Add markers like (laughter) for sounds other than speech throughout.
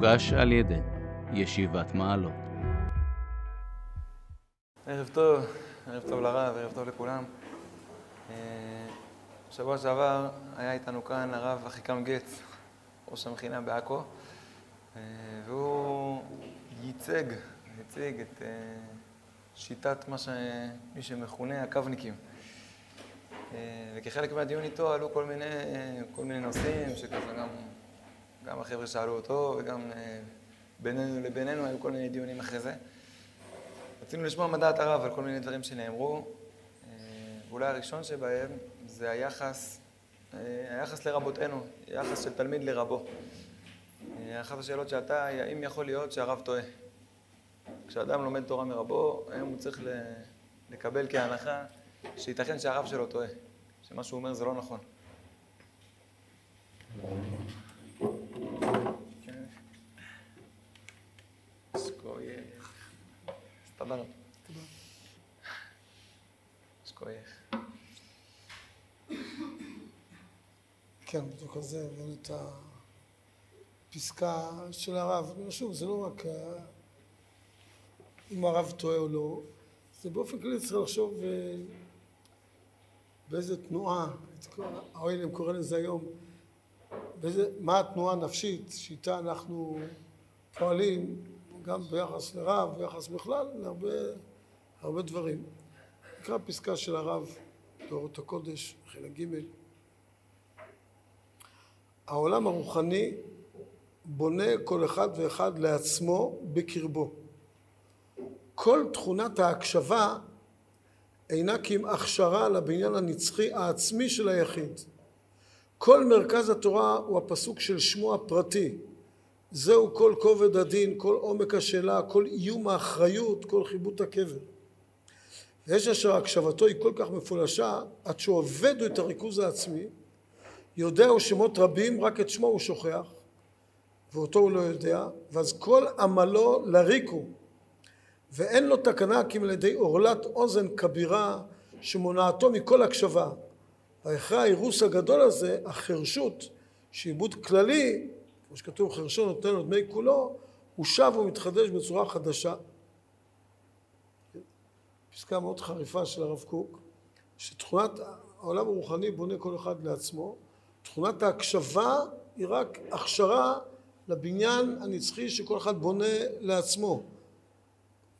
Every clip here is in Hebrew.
מוגש על ידי ישיבת מעלות. ערב טוב, ערב טוב לרב, ערב טוב לכולם. אה, בשבוע שעבר היה איתנו כאן הרב אחיקם גץ, ראש המכינה בעכו, אה, והוא ייצג, הציג את אה, שיטת מה שמי שמכונה הקווניקים. וכחלק מהדיון איתו עלו כל מיני, כל מיני נושאים שככה גם, גם החבר'ה שאלו אותו וגם בינינו לבינינו היו כל מיני דיונים אחרי זה. רצינו לשמוע מדעת הרב על כל מיני דברים שנאמרו, אה, ואולי הראשון שבהם זה היחס, אה, היחס לרבותינו, יחס של תלמיד לרבו. אה, אחת השאלות שעלתה היא האם יכול להיות שהרב טועה. כשאדם לומד תורה מרבו, היום הוא צריך לקבל כהנחה שייתכן שהרב שלו טועה, שמה שהוא אומר זה לא נכון. תודה. שכוייך. כן, בדיוק על זה הבאנו את הפסקה של הרב. שוב, זה לא רק אם הרב טועה או לא, זה באופן כללי צריך לחשוב אה, באיזה תנועה, האוהלם קורא לזה היום, באיזה, מה התנועה הנפשית שאיתה אנחנו פועלים גם ביחס לרב, ביחס בכלל, להרבה הרבה דברים. נקרא פסקה של הרב באורות הקודש, חלק ג' העולם הרוחני בונה כל אחד ואחד לעצמו בקרבו. כל תכונת ההקשבה אינה כי לבניין הנצחי העצמי של היחיד. כל מרכז התורה הוא הפסוק של שמו הפרטי, זהו כל כובד הדין, כל עומק השאלה, כל איום האחריות, כל חיבוט הקבר. ויש אשר הקשבתו היא כל כך מפולשה, עד שעובד את הריכוז העצמי, יודע הוא שמות רבים, רק את שמו הוא שוכח, ואותו הוא לא יודע, ואז כל עמלו לריקו, ואין לו תקנה כי על ידי עורלת אוזן כבירה שמונעתו מכל הקשבה. ואחרי האירוס הגדול הזה, החרשות, שעיבוד כללי, כמו שכתוב חרשו נותן לו דמי כולו, הוא שב ומתחדש בצורה חדשה. פסקה מאוד חריפה של הרב קוק, שתכונת העולם הרוחני בונה כל אחד לעצמו, תכונת ההקשבה היא רק הכשרה לבניין הנצחי שכל אחד בונה לעצמו.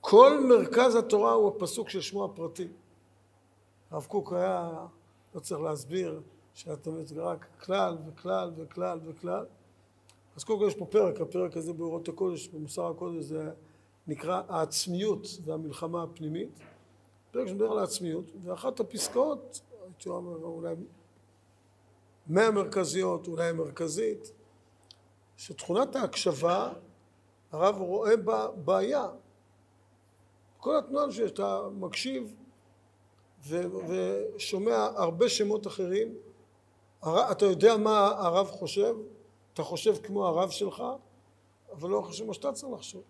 כל מרכז התורה הוא הפסוק של שמו הפרטי. הרב קוק היה, לא צריך להסביר, שהיה תמיד רק כלל וכלל וכלל וכלל. אז קודם כל יש פה פרק, הפרק הזה באורות הקודש, במוסר הקודש זה נקרא העצמיות והמלחמה הפנימית. פרק שמדבר על העצמיות, ואחת הפסקאות, הייתי אומר אולי מהמרכזיות, אולי המרכזית, שתכונת ההקשבה, הרב רואה בה בעיה. כל התנועה שאתה מקשיב ו- ושומע הרבה שמות אחרים, אתה יודע מה הרב חושב, אתה חושב כמו הרב שלך, אבל לא חושב מה שאתה צריך לחשוב.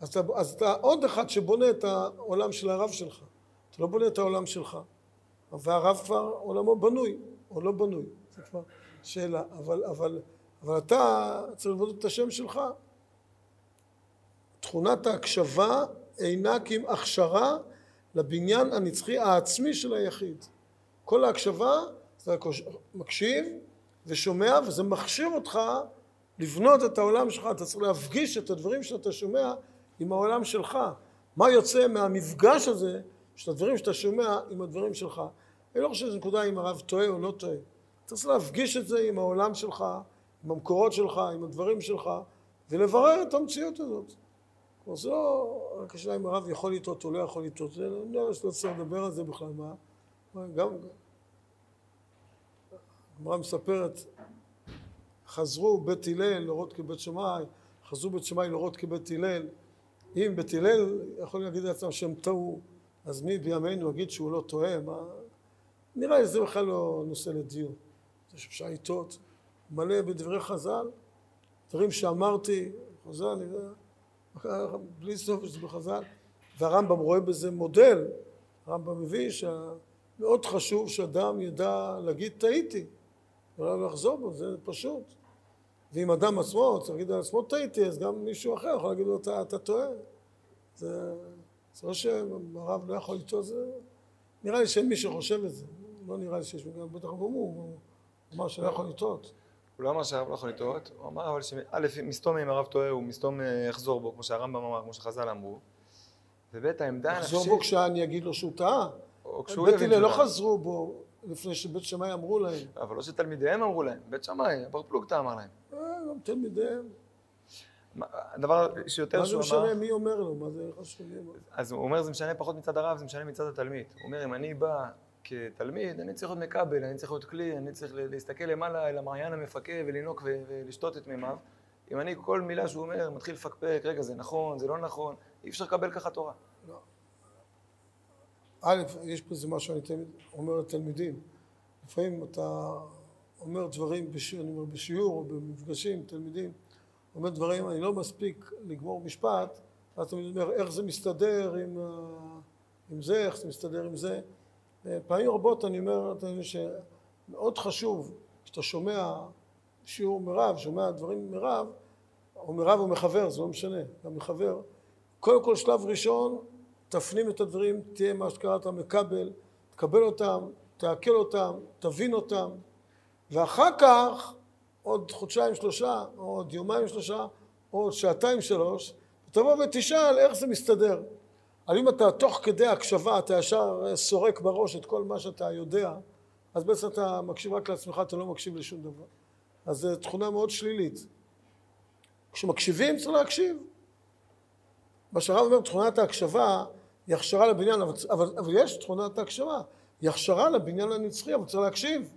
אז אתה, אז אתה עוד אחד שבונה את העולם של הרב שלך, אתה לא בונה את העולם שלך. והרב כבר עולמו בנוי, או לא בנוי, זה כבר שאלה. אבל, אבל, אבל אתה צריך לבנות את השם שלך. תכונת ההקשבה אינה כי אם הכשרה לבניין הנצחי העצמי של היחיד. כל ההקשבה, אתה מקשיב, ושומע וזה מכשיר אותך לבנות את העולם שלך, אתה צריך להפגיש את הדברים שאתה שומע עם העולם שלך. מה יוצא מהמפגש הזה של הדברים שאתה שומע עם הדברים שלך? אני לא חושב שזו נקודה אם הרב טועה או לא טועה. אתה צריך להפגיש את זה עם העולם שלך, עם המקורות שלך, עם הדברים שלך, ולברר את המציאות הזאת. כלומר, זה לא רק השאלה אם הרב יכול לטעות או לא יכול לטעות, אני לא צריך לדבר על זה בכלל, מה? גם, הגמרא מספרת, חזרו בית הלל לראות כבית שמאי, חזרו בית שמאי לראות כבית הלל. אם בית הלל יכולים להגיד לעצמם שהם טעו, אז מי בימינו יגיד שהוא לא טועה? מה... נראה לי שזה בכלל לא נושא לדיון. זה שאפשר לטעות. מלא בדברי חז"ל, דברים שאמרתי, חז"ל, בלי סוף שזה בחז"ל, והרמב"ם רואה בזה מודל. הרמב"ם מביא שמאוד חשוב שאדם ידע להגיד טעיתי. ולא לחזור בו, זה פשוט. ואם אדם עצמו צריך להגיד על עצמו טעיתי, אז גם מישהו אחר יכול להגיד לו, אתה, אתה טועה. זה, זה לא שהרב לא יכול לטעות, זה... נראה לי שאין מי שחושב את זה. לא נראה לי שיש, בטח גם הוא, הוא אמר שלא יכול לטעות. הוא לא אמר שהרב לא יכול לטעות, הוא אמר אבל שא', מסתום אם הרב טועה, הוא מסתום אה, יחזור בו, כמו שהרמב"ם אמר, כמו שחז"ל אמרו. וב' העמדה הנפשית... יחזור בו כשאני אגיד לו שהוא טעה. או כשהוא בית יבין הלל לא שהוא טעה. חזרו בו לפני שבית שמאי אמרו להם. אבל לא שתלמידיהם אמרו להם, בית שמאי, בר פלוגתא אמר להם. אה, גם תלמידיהם. הדבר שיותר מה זה שהוא משנה אמר, מי אומר לו? מה זה חשוב? אז הוא אומר זה משנה פחות מצד הרב, זה משנה מצד התלמיד. הוא אומר אם אני בא כתלמיד, אני צריך להיות מקבל, אני צריך להיות כלי, אני צריך להסתכל למעלה אל המעיין המפקה ולנהוג ו- ולשתות את מימיו. אם אני כל מילה שהוא אומר מתחיל לפקפק, רגע זה נכון, זה לא נכון, אי אפשר לקבל ככה תורה. א', יש פה איזה משהו שאני תמיד אומר לתלמידים. לפעמים אתה אומר דברים, בש... אני אומר, בשיעור או במפגשים תלמידים, אומר דברים, אני לא מספיק לגמור משפט, אז תמיד אומר, איך זה מסתדר עם, עם זה, איך זה מסתדר עם זה. פעמים רבות אני אומר שמאוד חשוב, כשאתה שומע שיעור מרב, שומע דברים מרב, או מרב או מחבר, זה לא משנה, גם מחבר, קודם כל שלב ראשון, תפנים את הדברים, תהיה מה שקראת מקבל, תקבל אותם, תעכל אותם, תבין אותם, ואחר כך, עוד חודשיים שלושה, או עוד יומיים שלושה, או עוד שעתיים שלוש, תבוא ותשאל איך זה מסתדר. אבל אם אתה תוך כדי הקשבה, אתה ישר אה, סורק בראש את כל מה שאתה יודע, אז בעצם אתה מקשיב רק לעצמך, אתה לא מקשיב לשום דבר. אז זו תכונה מאוד שלילית. כשמקשיבים צריך להקשיב. מה שהרב אומר, תכונת ההקשבה היא הכשרה לבניין, אבל, אבל, אבל יש תכונת ההקשבה, היא הכשרה לבניין הנצחי, אבל צריך להקשיב.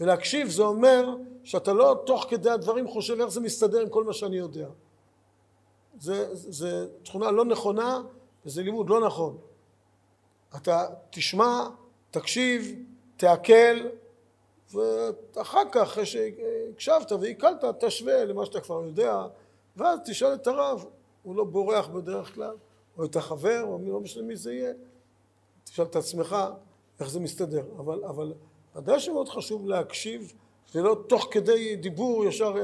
ולהקשיב זה אומר שאתה לא תוך כדי הדברים חושב איך זה מסתדר עם כל מה שאני יודע. זה, זה, תכונה לא נכונה וזה לימוד לא נכון. אתה תשמע, תקשיב, תעכל, ואחר כך, אחרי שהקשבת ועיכלת, תשווה למה שאתה כבר יודע, ואז תשאל את הרב, הוא לא בורח בדרך כלל, או את החבר, או לא משנה מי זה יהיה, תשאל את עצמך איך זה מסתדר. אבל, אבל ודאי שמאוד חשוב להקשיב, ולא תוך כדי דיבור ישר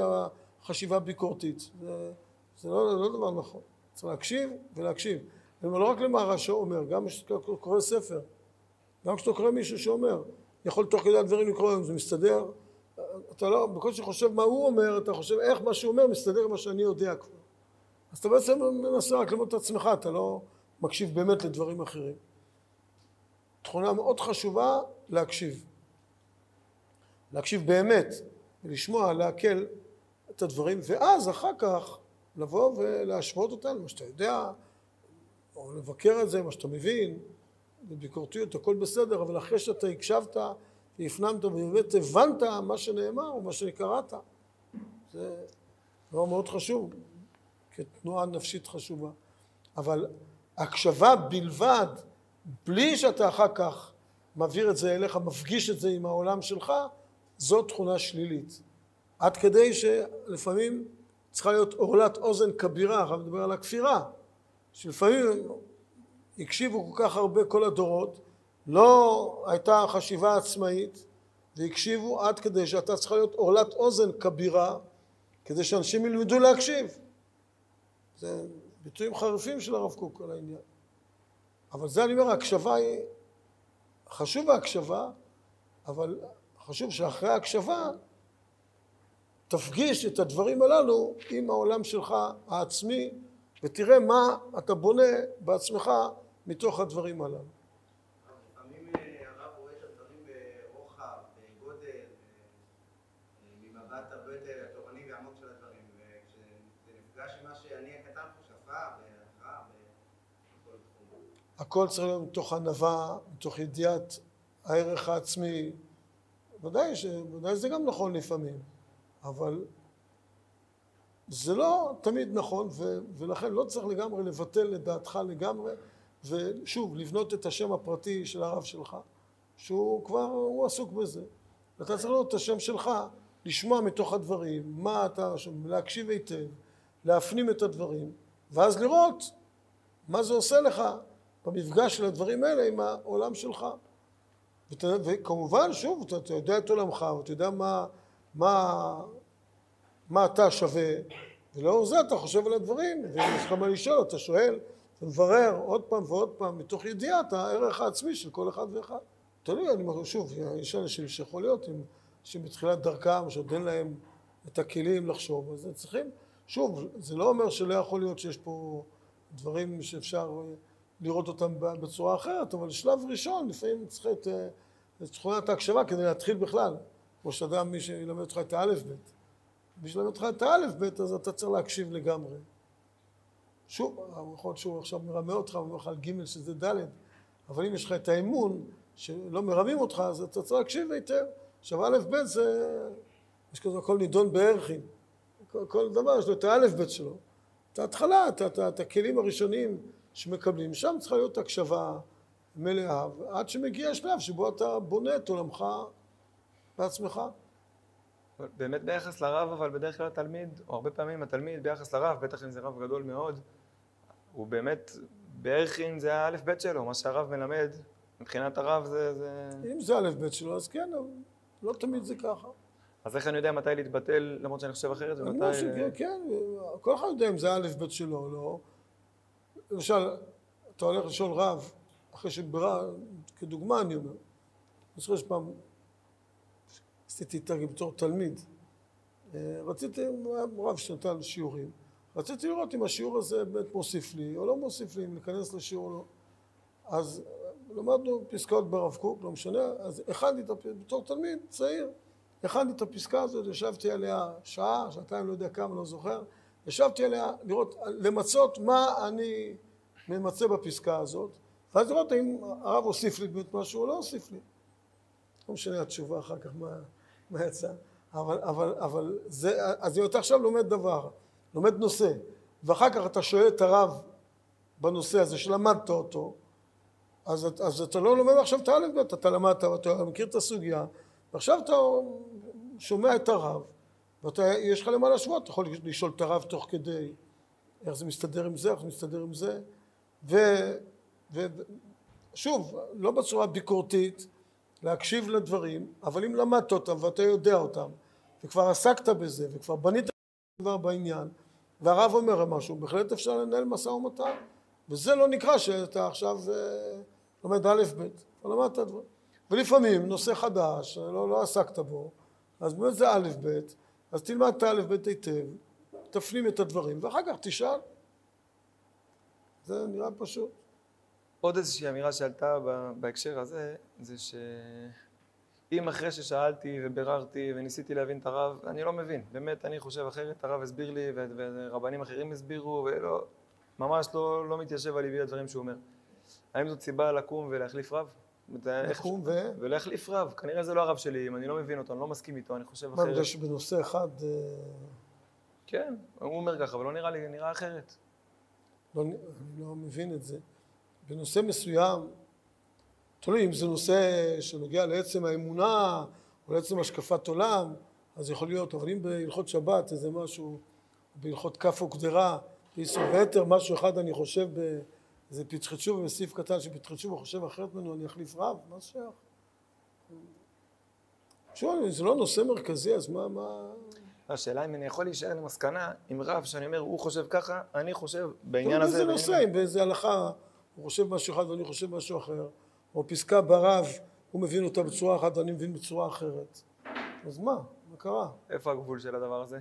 חשיבה ביקורתית. זה, זה לא, לא דבר נכון. צריך להקשיב ולהקשיב. אבל לא רק למה הרשע אומר, גם כשאתה קורא ספר, גם כשאתה קורא מישהו שאומר, יכול תוך כדי הדברים לקרוא, אם זה מסתדר, אתה לא, בקושי חושב מה הוא אומר, אתה חושב איך מה שהוא אומר מסתדר עם מה שאני יודע כבר. אז אתה בעצם מנסה רק ללמוד את עצמך, אתה לא מקשיב באמת לדברים אחרים. תכונה מאוד חשובה להקשיב. להקשיב באמת, ולשמוע, לעכל את הדברים, ואז אחר כך לבוא ולהשוות אותם למה שאתה יודע, או לבקר את זה, מה שאתה מבין, בביקורתיות, הכל בסדר, אבל אחרי שאתה הקשבת והפנמת ובאמת הבנת מה שנאמר או מה שקראת, זה דבר מאוד חשוב, כתנועה נפשית חשובה. אבל הקשבה בלבד, בלי שאתה אחר כך מעביר את זה אליך, מפגיש את זה עם העולם שלך, זו תכונה שלילית. עד כדי שלפעמים צריכה להיות עורלת אוזן כבירה, הרב מדבר על הכפירה, שלפעמים הקשיבו כל כך הרבה כל הדורות, לא הייתה חשיבה עצמאית, והקשיבו עד כדי שאתה צריכה להיות עורלת אוזן כבירה, כדי שאנשים ילמדו להקשיב. זה ביטויים חריפים של הרב קוק על העניין. אבל זה אני אומר, ההקשבה היא, חשוב ההקשבה, אבל חשוב שאחרי ההקשבה תפגיש את הדברים הללו עם העולם שלך העצמי, ותראה מה אתה בונה בעצמך מתוך הדברים הללו. לפעמים אה, הרב רואה את הדברים ברוחב, בגודל, אה, ממבט הרבה יותר תורני ועמוק של הדברים, וכשזה נפגש עם מה שאני הקטן פה שפה והלכה בכל תחום. הכל צריך להיות מתוך ענווה, מתוך ידיעת הערך העצמי. ודאי, שזה גם נכון לפעמים, אבל זה לא תמיד נכון, ו... ולכן לא צריך לגמרי לבטל את דעתך לגמרי, ושוב, לבנות את השם הפרטי של הרב שלך, שהוא כבר, הוא עסוק בזה. אתה צריך לראות את השם שלך, לשמוע מתוך הדברים, מה אתה, להקשיב היטב, להפנים את הדברים, ואז לראות מה זה עושה לך במפגש של הדברים האלה עם העולם שלך. ות, וכמובן, שוב, אתה, אתה יודע את עולמך, ואתה יודע מה, מה, מה אתה שווה, ולאור זה אתה חושב על הדברים, ואם יש לך מה לשאול, אתה שואל, ומברר עוד פעם ועוד פעם, מתוך ידיעת הערך העצמי של כל אחד ואחד. תלוי, אני אומר, שוב, יש אנשים שיכול להיות, הם בתחילת דרכם, שעוד אין להם את הכלים לחשוב, אז הם צריכים, שוב, זה לא אומר שלא יכול להיות שיש פה דברים שאפשר לראות אותם בצורה אחרת, אבל שלב ראשון, לפעמים צריך את, אה, את ההקשבה כדי להתחיל בכלל. כמו שאדם, מי שילמד אותך את האלף-בית. מי שילמד אותך את האלף-בית, אז אתה צריך להקשיב לגמרי. שוב, יכול להיות שהוא עכשיו מרמה אותך, הוא אומר לך על ג' שזה ד', אבל אם יש לך את האמון שלא מרמים אותך, אז אתה צריך להקשיב היטב. עכשיו א' ב' זה, יש כזה הכל נידון בערכין. כל, כל דבר יש לו את האלף ב' שלו. את ההתחלה, את, את, את הכלים הראשונים שמקבלים, שם צריכה להיות הקשבה מלאה, עד שמגיע שלב שבו אתה בונה את עולמך בעצמך. באמת ביחס לרב, אבל בדרך כלל התלמיד, או הרבה פעמים התלמיד ביחס לרב, בטח אם זה רב גדול מאוד, הוא באמת, בערכין זה האלף בית שלו, מה שהרב מלמד, מבחינת הרב זה... זה... אם זה אלף בית שלו, אז כן, אבל לא תמיד זה ככה. אז איך אני יודע מתי להתבטל, למרות שאני חושב אחרת, ומתי... שכן, כן, כל אחד יודע אם זה א' ב' שלו או לא. למשל, אתה הולך לשאול רב, אחרי שבירה, כדוגמה אני אומר, אני זוכר שפעם עשיתי תרגיל בתור תלמיד, אה, רציתי, רב שנתן שיעורים, רציתי לראות אם השיעור הזה באמת מוסיף לי או לא מוסיף לי, אם להיכנס לשיעור או לא. אז למדנו פסקאות ברב קוק, לא משנה, אז הכנתי את הפ... בתור תלמיד צעיר, הכנתי את הפסקה הזאת, ישבתי עליה שעה, שעתיים, לא יודע כמה, לא זוכר, ישבתי עליה לראות, למצות מה אני ממצה בפסקה הזאת, ואז לראות האם הרב הוסיף לי באמת משהו או לא הוסיף לי. לא משנה התשובה אחר כך מה, מה יצא, אבל, אבל, אבל זה, אז אם אתה עכשיו לומד דבר, לומד נושא, ואחר כך אתה שואל את הרב בנושא הזה שלמדת אותו, אז, אז אתה לא לומד עכשיו את האלף בית, אתה למדת, אתה מכיר את הסוגיה, ועכשיו אתה שומע את הרב, ויש לך למה להשוות, אתה יכול לשאול את הרב תוך כדי איך זה מסתדר עם זה, איך זה מסתדר עם זה, ושוב, לא בצורה ביקורתית, להקשיב לדברים, אבל אם למדת אותם ואתה יודע אותם, וכבר עסקת בזה, וכבר בנית דבר בעניין, והרב אומר משהו, בהחלט אפשר לנהל משא ומתן, וזה לא נקרא שאתה עכשיו אה, לומד א' ב', אתה למדת דברים. ולפעמים נושא חדש, לא, לא עסקת בו, אז באמת זה א' ב', אז תלמד את הא' ב' היטב, תפנים את הדברים, ואחר כך תשאל. זה נראה פשוט. עוד איזושהי אמירה שעלתה בהקשר הזה, זה שאם אחרי ששאלתי וביררתי וניסיתי להבין את הרב, אני לא מבין, באמת אני חושב אחרת, הרב הסביר לי ורבנים אחרים הסבירו, ולא, ממש לא, לא מתיישב על ליבי הדברים שהוא אומר. האם זאת סיבה לקום ולהחליף רב? לקום ו... ולהחליף רב. כנראה זה לא הרב שלי, אם אני לא מבין אותו, אני לא מסכים איתו, אני חושב מה, אחרת. בגלל שבנושא אחד אה, כן, הוא אומר ככה, אבל לא נראה לי, נראה אחרת. לא, אני לא מבין את זה. בנושא מסוים, תלוי אם זה נושא שנוגע לעצם האמונה או לעצם השקפת עולם, אז יכול להיות, אבל אם בהלכות שבת איזה משהו, בהלכות כף וקדרה, באיסור ויתר, משהו אחד אני חושב באיזה פתחי תשובה, בסעיף קטן של פתחי תשובה חושב אחרת ממנו, אני אחליף רב? מה זה שייך? שוב, זה לא נושא מרכזי, אז מה, מה... השאלה אם אני יכול להישאר למסקנה עם רב שאני אומר, הוא חושב ככה, אני חושב בעניין הזה. באיזה בעניין נושא, אם באיזה הלכה הוא חושב משהו אחד ואני חושב משהו אחר, או פסקה ברב, הוא מבין אותה בצורה אחת ואני מבין בצורה אחרת. אז מה? מה קרה? איפה הגבול של הדבר הזה?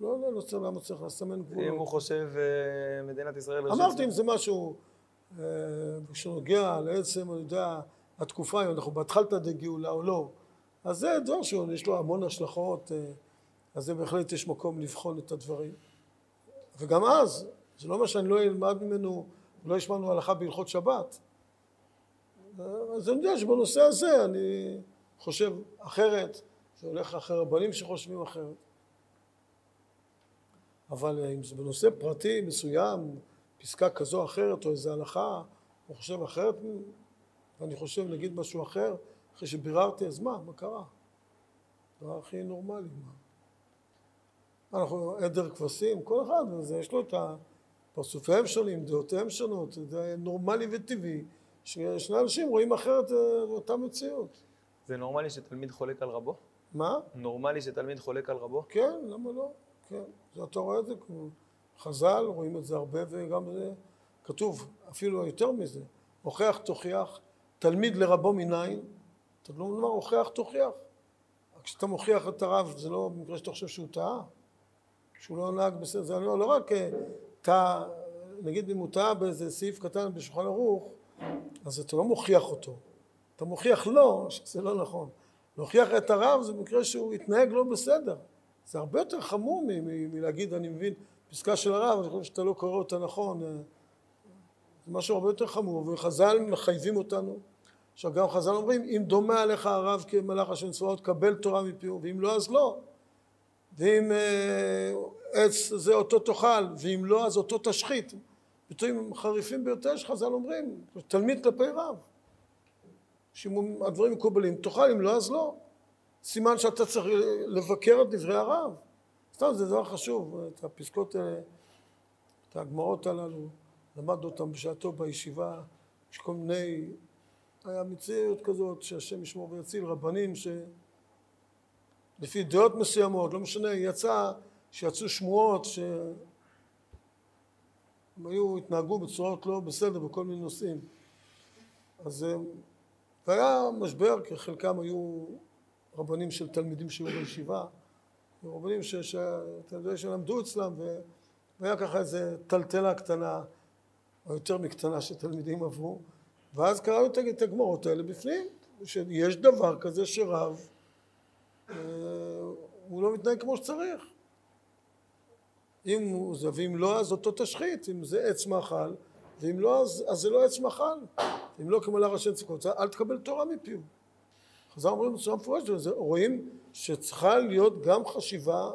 לא, לא, לא צריך, למה צריך לסמן גבול? אם הוא חושב אה, מדינת ישראל... ראשית אמרתי, אם זה משהו אה, שנוגע לעצם, אני יודע, התקופה, אם אנחנו בהתחלתא דגאולה או לא, אז זה דבר שיש לו המון השלכות, אה, אז זה בהחלט יש מקום לבחון את הדברים. וגם אז, זה לא אומר שאני לא אלמד ממנו, לא אשמע ממנו הלכה בהלכות שבת. אז אני יודע שבנושא הזה אני חושב אחרת, זה הולך אחרי רבנים שחושבים אחרת. אבל אם זה בנושא פרטי מסוים, פסקה כזו או אחרת, או איזו הלכה, הוא חושב אחרת, ואני חושב נגיד משהו אחר, אחרי שביררתי, אז מה, מה קרה? הדבר הכי נורמלי, מה? אנחנו עדר כבשים, כל אחד, וזה, יש לו את הפרצופיהם שונים, דעותיהם שונות, זה נורמלי וטבעי, ששני אנשים רואים אחרת אה, אותה מציאות. זה נורמלי שתלמיד חולק על רבו? מה? נורמלי שתלמיד חולק על רבו? כן, למה לא? כן. אתה רואה את זה, כמו חז"ל, רואים את זה הרבה, וגם זה כתוב, אפילו יותר מזה. הוכח תוכיח, תלמיד לרבו מניין, אתה לא אומר הוכח תוכיח. כשאתה מוכיח את הרב, זה לא במקרה שאתה חושב שהוא טעה, שהוא לא נהג בסדר, זה לא, לא רק אה, טעה, נגיד אם הוא טעה באיזה סעיף קטן בשולחן ערוך, אז אתה לא מוכיח אותו, אתה מוכיח לו שזה לא נכון. להוכיח את הרב זה במקרה שהוא התנהג לא בסדר. זה הרבה יותר חמור מ- מ- מלהגיד, אני מבין, פסקה של הרב, אני חושב שאתה לא קורא אותה נכון. אה, זה משהו הרבה יותר חמור, וחז"ל מחייבים אותנו. עכשיו גם חז"ל אומרים, אם דומה עליך הרב כמלאך השם צבאות, קבל תורה מפיהו, ואם לא, אז לא. ואם אה, עץ זה אותו תאכל, ואם לא, אז אותו תשחית. ביטויים חריפים ביותר שחז"ל אומרים, תלמיד כלפי רב. שאם הדברים מקובלים, תאכל, אם לא, אז לא. סימן שאתה צריך לבקר את דברי הרב. סתם, זה דבר חשוב, את הפסקות האלה, את הגמרות הללו, למדנו אותם בשעתו בישיבה, יש כל מיני, היה מציאות כזאת שהשם ישמור ויציל, רבנים שלפי דעות מסוימות, לא משנה, יצא, שיצאו שמועות שהם היו, התנהגו בצורות לא בסדר בכל מיני נושאים. אז אה, והיה משבר, כי חלקם היו רבנים של תלמידים שהיו בישיבה, רבנים ש- שלמדו אצלם, והיה ככה איזה טלטלה קטנה, או יותר מקטנה שתלמידים עברו, ואז קראנו את- הגמרות האלה בפנים, שיש דבר כזה שרב, אה, הוא לא מתנהג כמו שצריך. אם הוא זה, ואם לא, אז אותו תשחית, אם זה עץ מאכל, ואם לא, אז, אז זה לא עץ מאכל. אם לא כמלאך השם צדקות, אל תקבל תורה מפיהו. חז"ל אומרים בצורה מפורשת, רואים שצריכה להיות גם חשיבה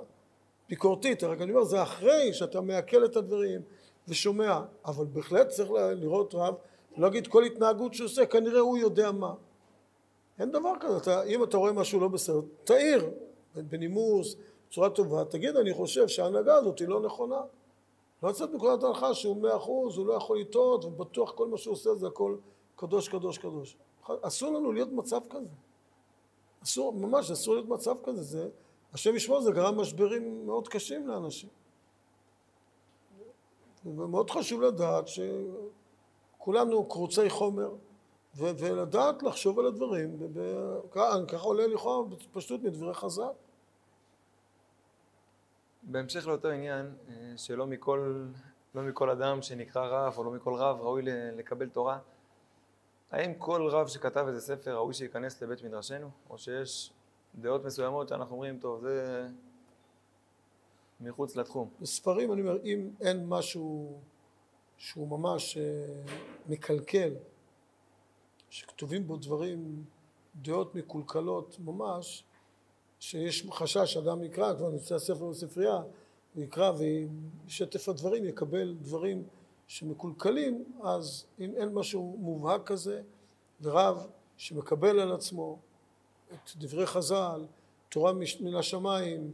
ביקורתית, רק אני אומר, זה אחרי שאתה מעכל את הדברים ושומע, אבל בהחלט צריך לראות רב, להגיד כל התנהגות שהוא עושה, כנראה הוא יודע מה. אין דבר כזה, אתה, אם אתה רואה משהו לא בסדר, תעיר, בנימוס, בצורה טובה, תגיד, אני חושב שההנהגה הזאת היא לא נכונה. לא לצאת מנקודת הנחה שהוא מאה אחוז, הוא לא יכול לטעות, ובטוח כל מה שהוא עושה זה הכל קדוש, קדוש, קדוש. אסור לנו להיות במצב כזה. אסור, ממש אסור להיות במצב כזה. זה, השם ישמור, זה גרם משברים מאוד קשים לאנשים. ומאוד חשוב לדעת שכולנו קרוצי חומר, ו- ולדעת לחשוב על הדברים, וככה עולה לכאורה פשוט מדברי חז"ל. בהמשך לאותו עניין, אה, שלא מכל, לא מכל אדם שנקרא רב, או לא מכל רב, ראוי לקבל תורה, האם כל רב שכתב איזה ספר ראוי שייכנס לבית מדרשנו? או שיש דעות מסוימות שאנחנו אומרים, טוב, זה מחוץ לתחום. בספרים, אני אומר, אם אין משהו שהוא ממש אה, מקלקל, שכתובים בו דברים, דעות מקולקלות ממש, שיש חשש שאדם יקרא, כבר נמצא הספר בספרייה, הוא יקרא וישתף הדברים, יקבל דברים שמקולקלים, אז אם אין משהו מובהק כזה, ורב שמקבל על עצמו את דברי חז"ל, תורה מן השמיים,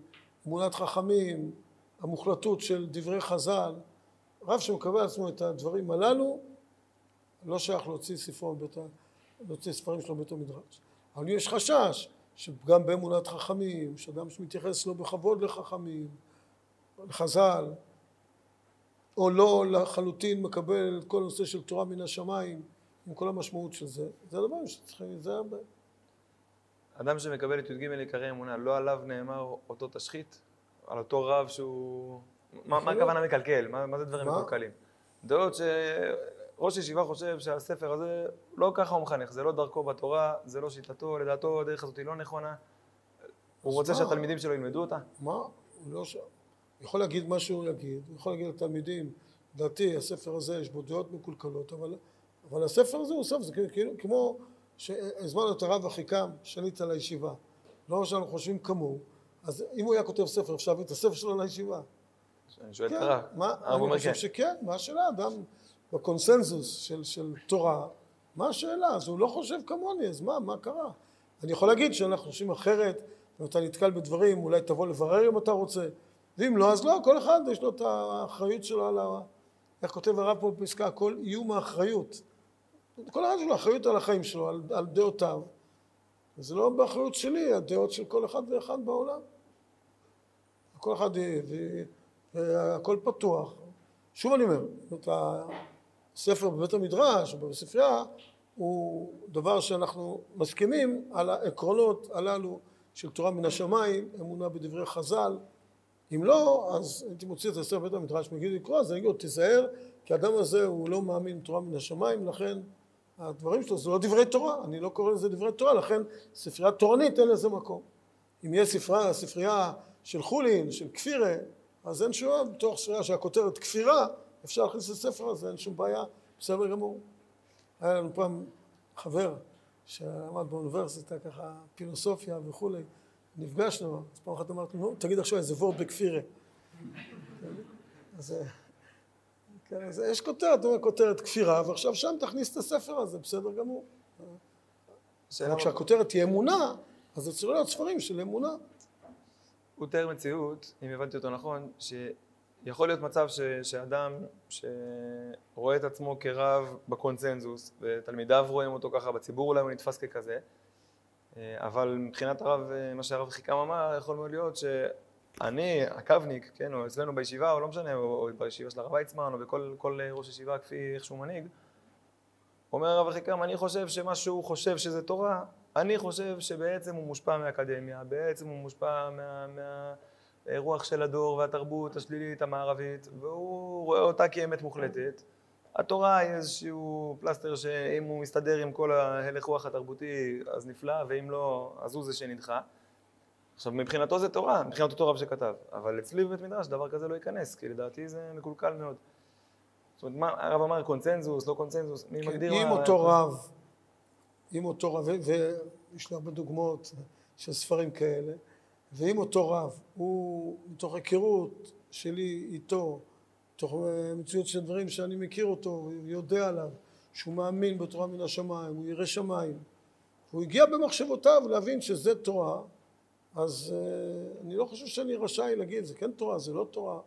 אמונת חכמים, המוחלטות של דברי חז"ל, רב שמקבל על עצמו את הדברים הללו, לא שייך להוציא ספרו מבית, ה- להוציא ספרים שלו מבית המדרש. אבל יש חשש שגם באמונת חכמים, שאדם שמתייחס לא בכבוד לחכמים, לחז"ל, או לא לחלוטין מקבל את כל הנושא של תורה מן השמיים, עם כל המשמעות של זה, זה הדברים שצריכים להיזהר בהם. אדם שמקבל את י"ג עיקרי אמונה, לא עליו נאמר אותו תשחית? על אותו רב שהוא... מה, הכוונה מקלקל? מה, מה זה דברים? מקולקלים? דעות שראש ישיבה חושב שהספר הזה, לא ככה הוא מחנך, זה לא דרכו בתורה, זה לא שיטתו, לדעתו הדרך הזאת היא לא נכונה. הוא רוצה מה? שהתלמידים שלו ילמדו אותה? מה? הוא לא ש... יכול להגיד מה שהוא יגיד, הוא יכול להגיד לתלמידים, לדעתי הספר הזה יש בו דעות מקולקלות, אבל, אבל הספר הזה הוא סוף, זה כאילו- כאילו כמו שהזמנו את הרב אחיקם, שליט על הישיבה, לא שאנחנו חושבים כמוהו, אז אם הוא היה כותב ספר, אפשר להביא את הספר שלו לישיבה. אני שואל את כן, הרב. מה, אני חושב כן. שכן, מה השאלה? אדם בקונסנזוס של, של תורה, מה השאלה? אז הוא לא חושב כמוני, אז מה, מה קרה? אני יכול להגיד שאנחנו חושבים אחרת, ואתה נתקל בדברים, אולי תבוא לברר אם אתה רוצה, ואם לא, אז לא, כל אחד יש לו את האחריות שלו על ה... איך כותב הרב פה בפסקה, כל איום האחריות. כל אחד יש לו אחריות על החיים שלו, על, על דעותיו, זה לא באחריות שלי, הדעות של כל אחד ואחד בעולם. כל אחד, והכל פתוח. שוב אני אומר, את הספר בבית המדרש בספרייה הוא דבר שאנחנו מסכימים על העקרונות הללו של תורה מן השמיים, אמונה בדברי חז"ל. אם לא, אז הייתי מוציא את הספר בבית המדרש, מגיד לקרוא, אז אני אגיד לו, תיזהר, כי האדם הזה הוא לא מאמין תורה מן השמיים, לכן הדברים שלו זה לא דברי תורה, אני לא קורא לזה דברי תורה, לכן ספרייה תורנית אין לזה מקום. אם יש ספרייה, ספרייה של חולין, של כפירה, אז אין שום בתוך ספרייה שהכותרת כפירה, אפשר להכניס לספר הזה, אין שום בעיה, בסדר גמור. היה לנו פעם חבר שלמד באוניברסיטה ככה פילוסופיה וכולי, נפגשנו, אז פעם אחת אמרתי, נו, תגיד עכשיו איזה וורד בכפירה. אז כן, אז יש כותרת, אומר כותרת כפירה, ועכשיו שם תכניס את הספר הזה, בסדר גמור. אבל כשהכותרת תהיה אמונה, אז זה צריך להיות ספרים של אמונה. הוא תאר מציאות, אם הבנתי אותו נכון, שיכול להיות מצב ש, שאדם שרואה את עצמו כרב בקונצנזוס, ותלמידיו רואים אותו ככה, בציבור אולי הוא נתפס ככזה, אבל מבחינת הרב, מה שהרב חיכם אמר, יכול מאוד להיות שאני, הקבניק, כן, או אצלנו בישיבה, או לא משנה, או, או בישיבה של הרב ויצמן, או בכל ראש ישיבה כפי איך שהוא מנהיג, אומר הרב חיכם, אני חושב שמה שהוא חושב שזה תורה, אני חושב שבעצם הוא מושפע מהאקדמיה, בעצם הוא מושפע מהרוח מה, של הדור והתרבות השלילית המערבית, והוא רואה אותה כאמת מוחלטת. התורה היא איזשהו פלסטר שאם הוא מסתדר עם כל ההלך רוח התרבותי אז נפלא, ואם לא, אז הוא זה שנדחה. עכשיו מבחינתו זה תורה, מבחינתו תורה שכתב, אבל אצלי בבית מדרש דבר כזה לא ייכנס, כי לדעתי זה מקולקל מאוד. זאת אומרת, מה, הרב אמר קונצנזוס, לא קונצנזוס, מי כן, מגדיר אם מה... אותו רב אם אותו רב, ויש לי הרבה דוגמאות של ספרים כאלה, ואם אותו רב הוא מתוך היכרות שלי איתו, מתוך מציאות של דברים שאני מכיר אותו, יודע עליו, שהוא מאמין בתורה מן השמיים, הוא ירא שמיים, והוא הגיע במחשבותיו להבין שזה תורה, אז uh, אני לא חושב שאני רשאי להגיד, זה כן תורה, זה לא תורה.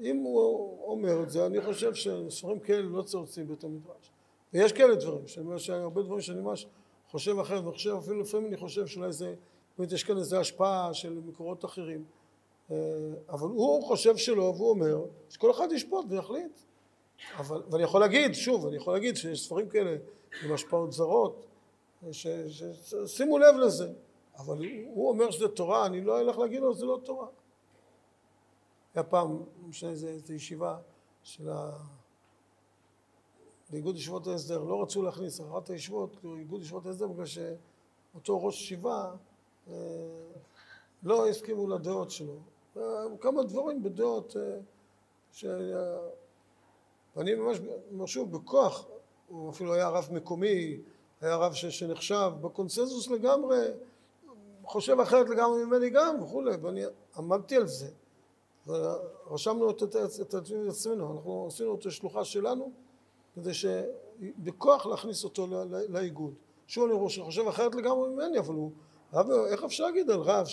אם הוא אומר את זה, אני חושב שספרים כאלה לא להוציא בית המדרש. ויש כאלה דברים, שאני אומר שהרבה דברים שאני ממש חושב אחרת, וחושב אפילו לפעמים אני חושב שאולי זה, באמת יש כאן איזו השפעה של מקורות אחרים, אה, אבל הוא חושב שלא, והוא אומר שכל אחד ישפוט ויחליט. אבל, ואני יכול להגיד, שוב, אני יכול להגיד שיש ספרים כאלה עם השפעות זרות, שימו לב לזה, אבל הוא אומר שזה תורה, אני לא אלך להגיד לו, זה לא תורה. היה פעם, משנה, איזו ישיבה של ה... באיגוד ישיבות ההסדר, לא רצו להכניס אחת הישיבות לאיגוד ישיבות ההסדר בגלל שאותו ראש ישיבה אה, לא הסכימו לדעות שלו. כמה דברים בדעות אה, ש... ואני ממש, שוב, בכוח, הוא אפילו היה רב מקומי, היה רב ש... שנחשב בקונסנזוס לגמרי, חושב אחרת לגמרי ממני גם וכולי, ואני עמדתי על זה. ורשמנו את, את, את, את עצמנו, אנחנו עשינו את השלוחה שלנו כדי שבכוח להכניס אותו לאיגוד. שוב אני חושב אחרת לגמרי ממני, אבל הוא, רב, איך אפשר להגיד על רב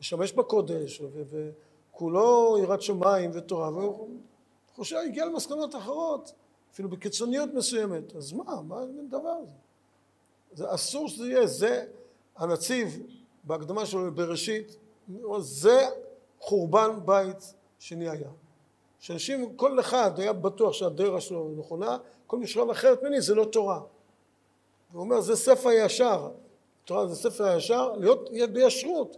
שמשמש בקודש וכולו יראת שמיים ותורה, והוא חושב, הגיע למסקנות אחרות, אפילו בקיצוניות מסוימת, אז מה, מה אין דבר הזה? זה אסור שזה יהיה, זה הנציב בהקדמה שלו בראשית, זה חורבן בית שני היה. שאנשים, כל אחד היה בטוח שהדרך שלו נכונה, כל שחשב אחרת ממני זה לא תורה. הוא אומר זה ספר ישר, תורה זה ספר הישר, להיות בישרות,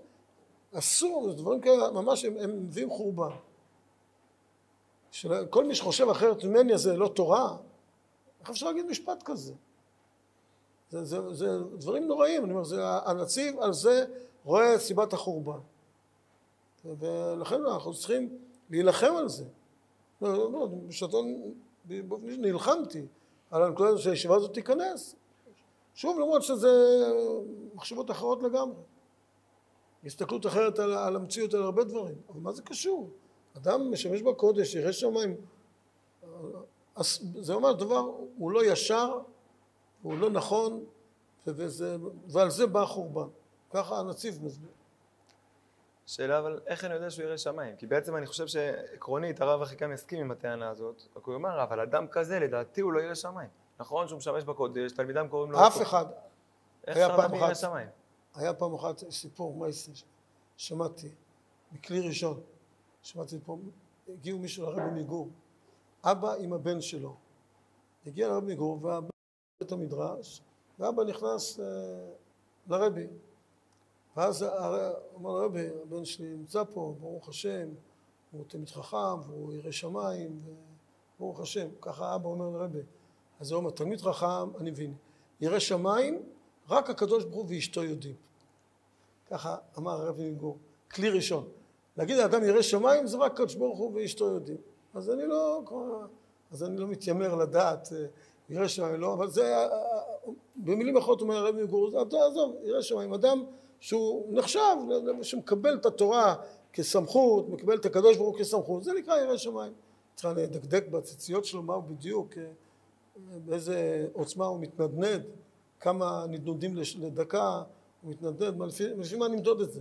אסור, זה דברים כאלה, ממש הם, הם מביאים חורבן. כל מי שחושב אחרת ממני זה לא תורה, איך אפשר להגיד משפט כזה? זה, זה, זה דברים נוראים, אני אומר, זה הנציב על זה רואה את סיבת החורבן. ולכן אנחנו צריכים להילחם על זה. לא, לא, לא, בשעתו נלחמתי על הנקודה הזאת שהישיבה הזאת תיכנס. שוב, למרות שזה מחשבות אחרות לגמרי. הסתכלות אחרת על, על המציאות, על הרבה דברים. אבל מה זה קשור? אדם משמש בקודש, ירא שמיים. זה אומר דבר, הוא לא ישר, הוא לא נכון, וזה, ועל זה בא החורבן. ככה הנציב מסביר. שאלה אבל איך אני יודע שהוא ירא שמיים? כי בעצם אני חושב שעקרונית הרב כאן יסכים עם הטענה הזאת, רק הוא אומר, אבל אדם כזה לדעתי הוא לא ירא שמיים. נכון שהוא משמש בקודש, תלמידם קוראים לו... אף אחד. איך אפשר לדעת אחת- שמיים? היה פעם אחת סיפור מייסר, שמעתי, מכלי ראשון, שמעתי פה, הגיעו מישהו לרבי מגור, אבא עם הבן שלו, הגיע לרבי מגור והבן בית המדרש, ואבא נכנס אה, לרבי, ואז אמר לרבי, הבן שלי נמצא פה, ברוך השם, הוא תלמיד חכם, והוא ירא שמיים, ברוך השם, ככה אבא אומר לרבי. אז הוא אומר, תלמיד חכם, אני מבין, ירא שמיים, רק הקדוש ברוך הוא ואשתו יודעים. ככה אמר הרבי מגור, כלי ראשון. להגיד לאדם ירא שמיים זה רק הקדוש ברוך הוא ואשתו יודעים. אז אני לא, אז אני לא מתיימר לדעת אה, ירא שמיים, לא, אבל זה, אה, אה, במילים אחרות אומר הרבי מגור, עזוב, ירא שמיים, אדם שהוא נחשב, שמקבל את התורה כסמכות, מקבל את הקדוש ברוך הוא כסמכות, זה נקרא ירא שמיים. צריך לדקדק בציציות שלו מה הוא בדיוק, באיזה עוצמה הוא מתנדנד, כמה נדנודים לדקה הוא מתנדנד, לפי, מה נמדוד את זה?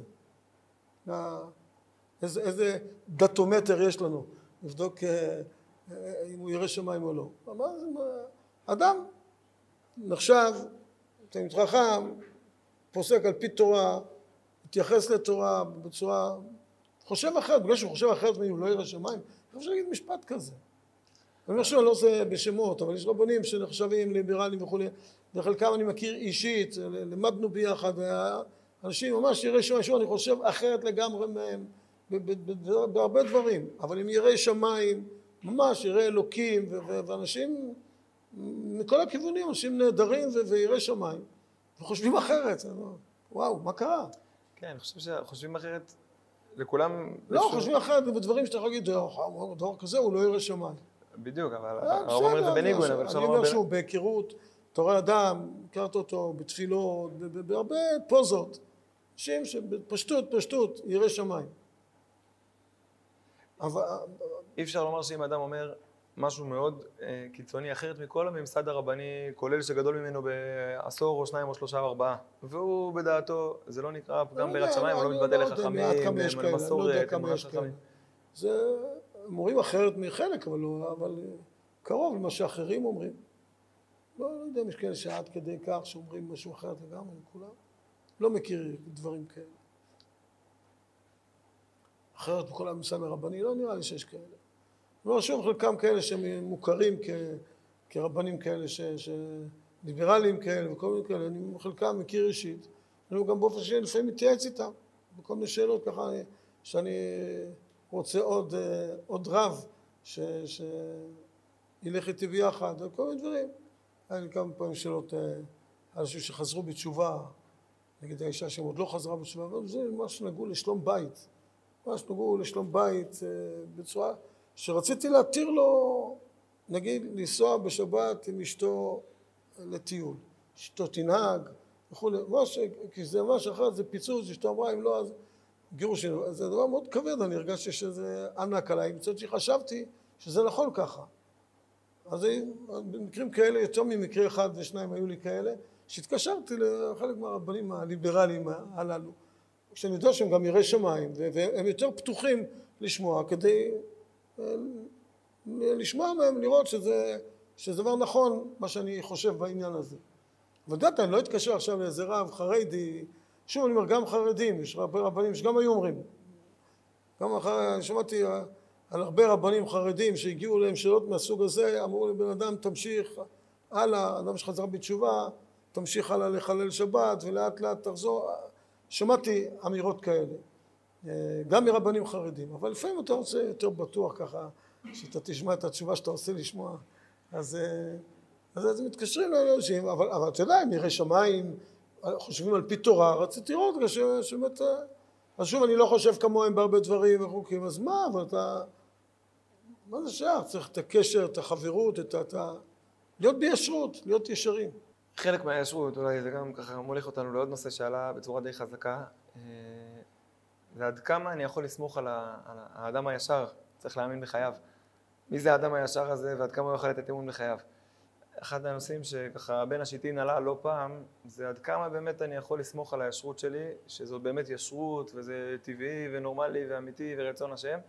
איזה, איזה דטומטר יש לנו, לבדוק אה, אה, אם הוא ירא שמיים או לא. מה, אדם נחשב, תלמיד חכם, פוסק על פי תורה, מתייחס לתורה בצורה, חושב אחרת, בגלל שהוא חושב אחרת הוא לא ירא שמיים, איך אפשר להגיד משפט כזה? אני אומר שאני לא עושה בשמות, אבל יש רבנים שנחשבים ליברליים וכולי, וחלקם אני מכיר אישית, למדנו ביחד, אנשים ממש יראי שמיים, אני חושב אחרת לגמרי מהם, בהרבה דברים, אבל הם יראי שמיים, ממש יראי אלוקים, ואנשים מכל הכיוונים, אנשים נהדרים ויראי שמיים, וחושבים אחרת, אומר, וואו, מה קרה? כן, אני חושב שחושבים אחרת, לכולם... לא, איזשהו- חושבים אחרת בדברים שאתה יכול להגיד, "דבר- כזה הוא לא ירא שמיים. בדיוק, אבל אה, הרב אומר את זה אני אבל אני. אומר שוב, בהיכרות, אתה רואה אדם, הכרת אותו בתפילות, בהרבה פוזות, אנשים שבפשטות, פשטות, ירא שמיים. אבל אי אפשר לומר שאם אדם אומר משהו מאוד אה, קיצוני, אחרת מכל הממסד הרבני, כולל שגדול ממנו בעשור או שניים או שלושה או ארבעה, והוא בדעתו, זה לא נקרא פגם ביראת יודע, שמיים, הוא לא מתבטא לא לחכמים, לא למסורת, יש כאלה. חכמים. זה, הם אומרים אחרת מחלק, אבל, לא- אבל קרוב למה שאחרים אומרים. לא, לא יודע אם יש כאלה שעד כדי כך שאומרים משהו אחרת לגמרי, כולם. לא מכיר דברים כאלה. אחרת בכל הממסד הרבני, לא נראה לי שיש כאלה. לא, שוב, חלקם כאלה שהם מוכרים כ, כרבנים כאלה, ש, ש, ליברליים כאלה וכל מיני כאלה, אני חלקם מכיר אישית, אני גם באופן שאני לפעמים מתייעץ איתם, בכל מיני שאלות ככה, שאני רוצה עוד, אה, עוד רב ש, שילך איתי ביחד, וכל מיני דברים. היה לי כמה פעמים שאלות, אה, אנשים שחזרו בתשובה, נגיד האישה שהם עוד לא חזרה בתשובה, אבל זה ממש נגעו לשלום בית. ממש נגעו לשלום בית אה, בצורה שרציתי להתיר לו, נגיד, לנסוע בשבת עם אשתו לטיול. אשתו תנהג וכולי, ממש, כי זה ממש אחרת, זה פיצוץ, אשתו אמרה, אם לא, אז גירושין. זה דבר מאוד כבד, אני הרגשתי שזה ענק עליי, מצד שחשבתי שזה נכון ככה. אז במקרים כאלה, יותר ממקרה אחד ושניים היו לי כאלה, שהתקשרתי לחלק מהרבנים הליברליים הללו, כשאני יודע שהם גם יראי שמיים, והם יותר פתוחים לשמוע כדי אה, לשמוע מהם, לראות שזה, שזה דבר נכון, מה שאני חושב בעניין הזה. אבל יודעת, אני לא אתקשר עכשיו לאיזה רב חרדי, שוב אני אומר, גם חרדים, יש רבנים שגם היו אומרים, גם אחרי, אני שמעתי אה, על הרבה רבנים חרדים שהגיעו להם שאלות מהסוג הזה, אמרו לבן אדם תמשיך הלאה, אדם שחזר בתשובה, תמשיך הלאה לחלל שבת ולאט לאט תחזור, שמעתי אמירות כאלה, אה, גם מרבנים חרדים, אבל לפעמים אתה רוצה יותר בטוח ככה, שאתה תשמע את התשובה שאתה רוצה לשמוע, אז, אה, אז, אז מתקשרים לאנשים, אבל, אבל אתה יודע, הם יראי שמיים, חושבים על פי תורה, רציתי לראות שבאמת, אה, אז שוב, אני לא חושב כמוהם בהרבה דברים וחוקים, אז מה, אבל אתה, מה זה שייך? צריך את הקשר, את החברות, את ה... את ה- להיות בישרות, להיות ישרים. חלק מהישרות, אולי זה גם ככה מוליך אותנו לעוד נושא שעלה בצורה די חזקה, אה, זה עד כמה אני יכול לסמוך על, ה, על האדם הישר, צריך להאמין בחייו. מי זה האדם הישר הזה ועד כמה הוא יכול לתת אמון בחייו. אחד הנושאים שככה בין השיטין עלה לא פעם, זה עד כמה באמת אני יכול לסמוך על הישרות שלי, שזאת באמת ישרות וזה טבעי ונורמלי ואמיתי ורצון השם,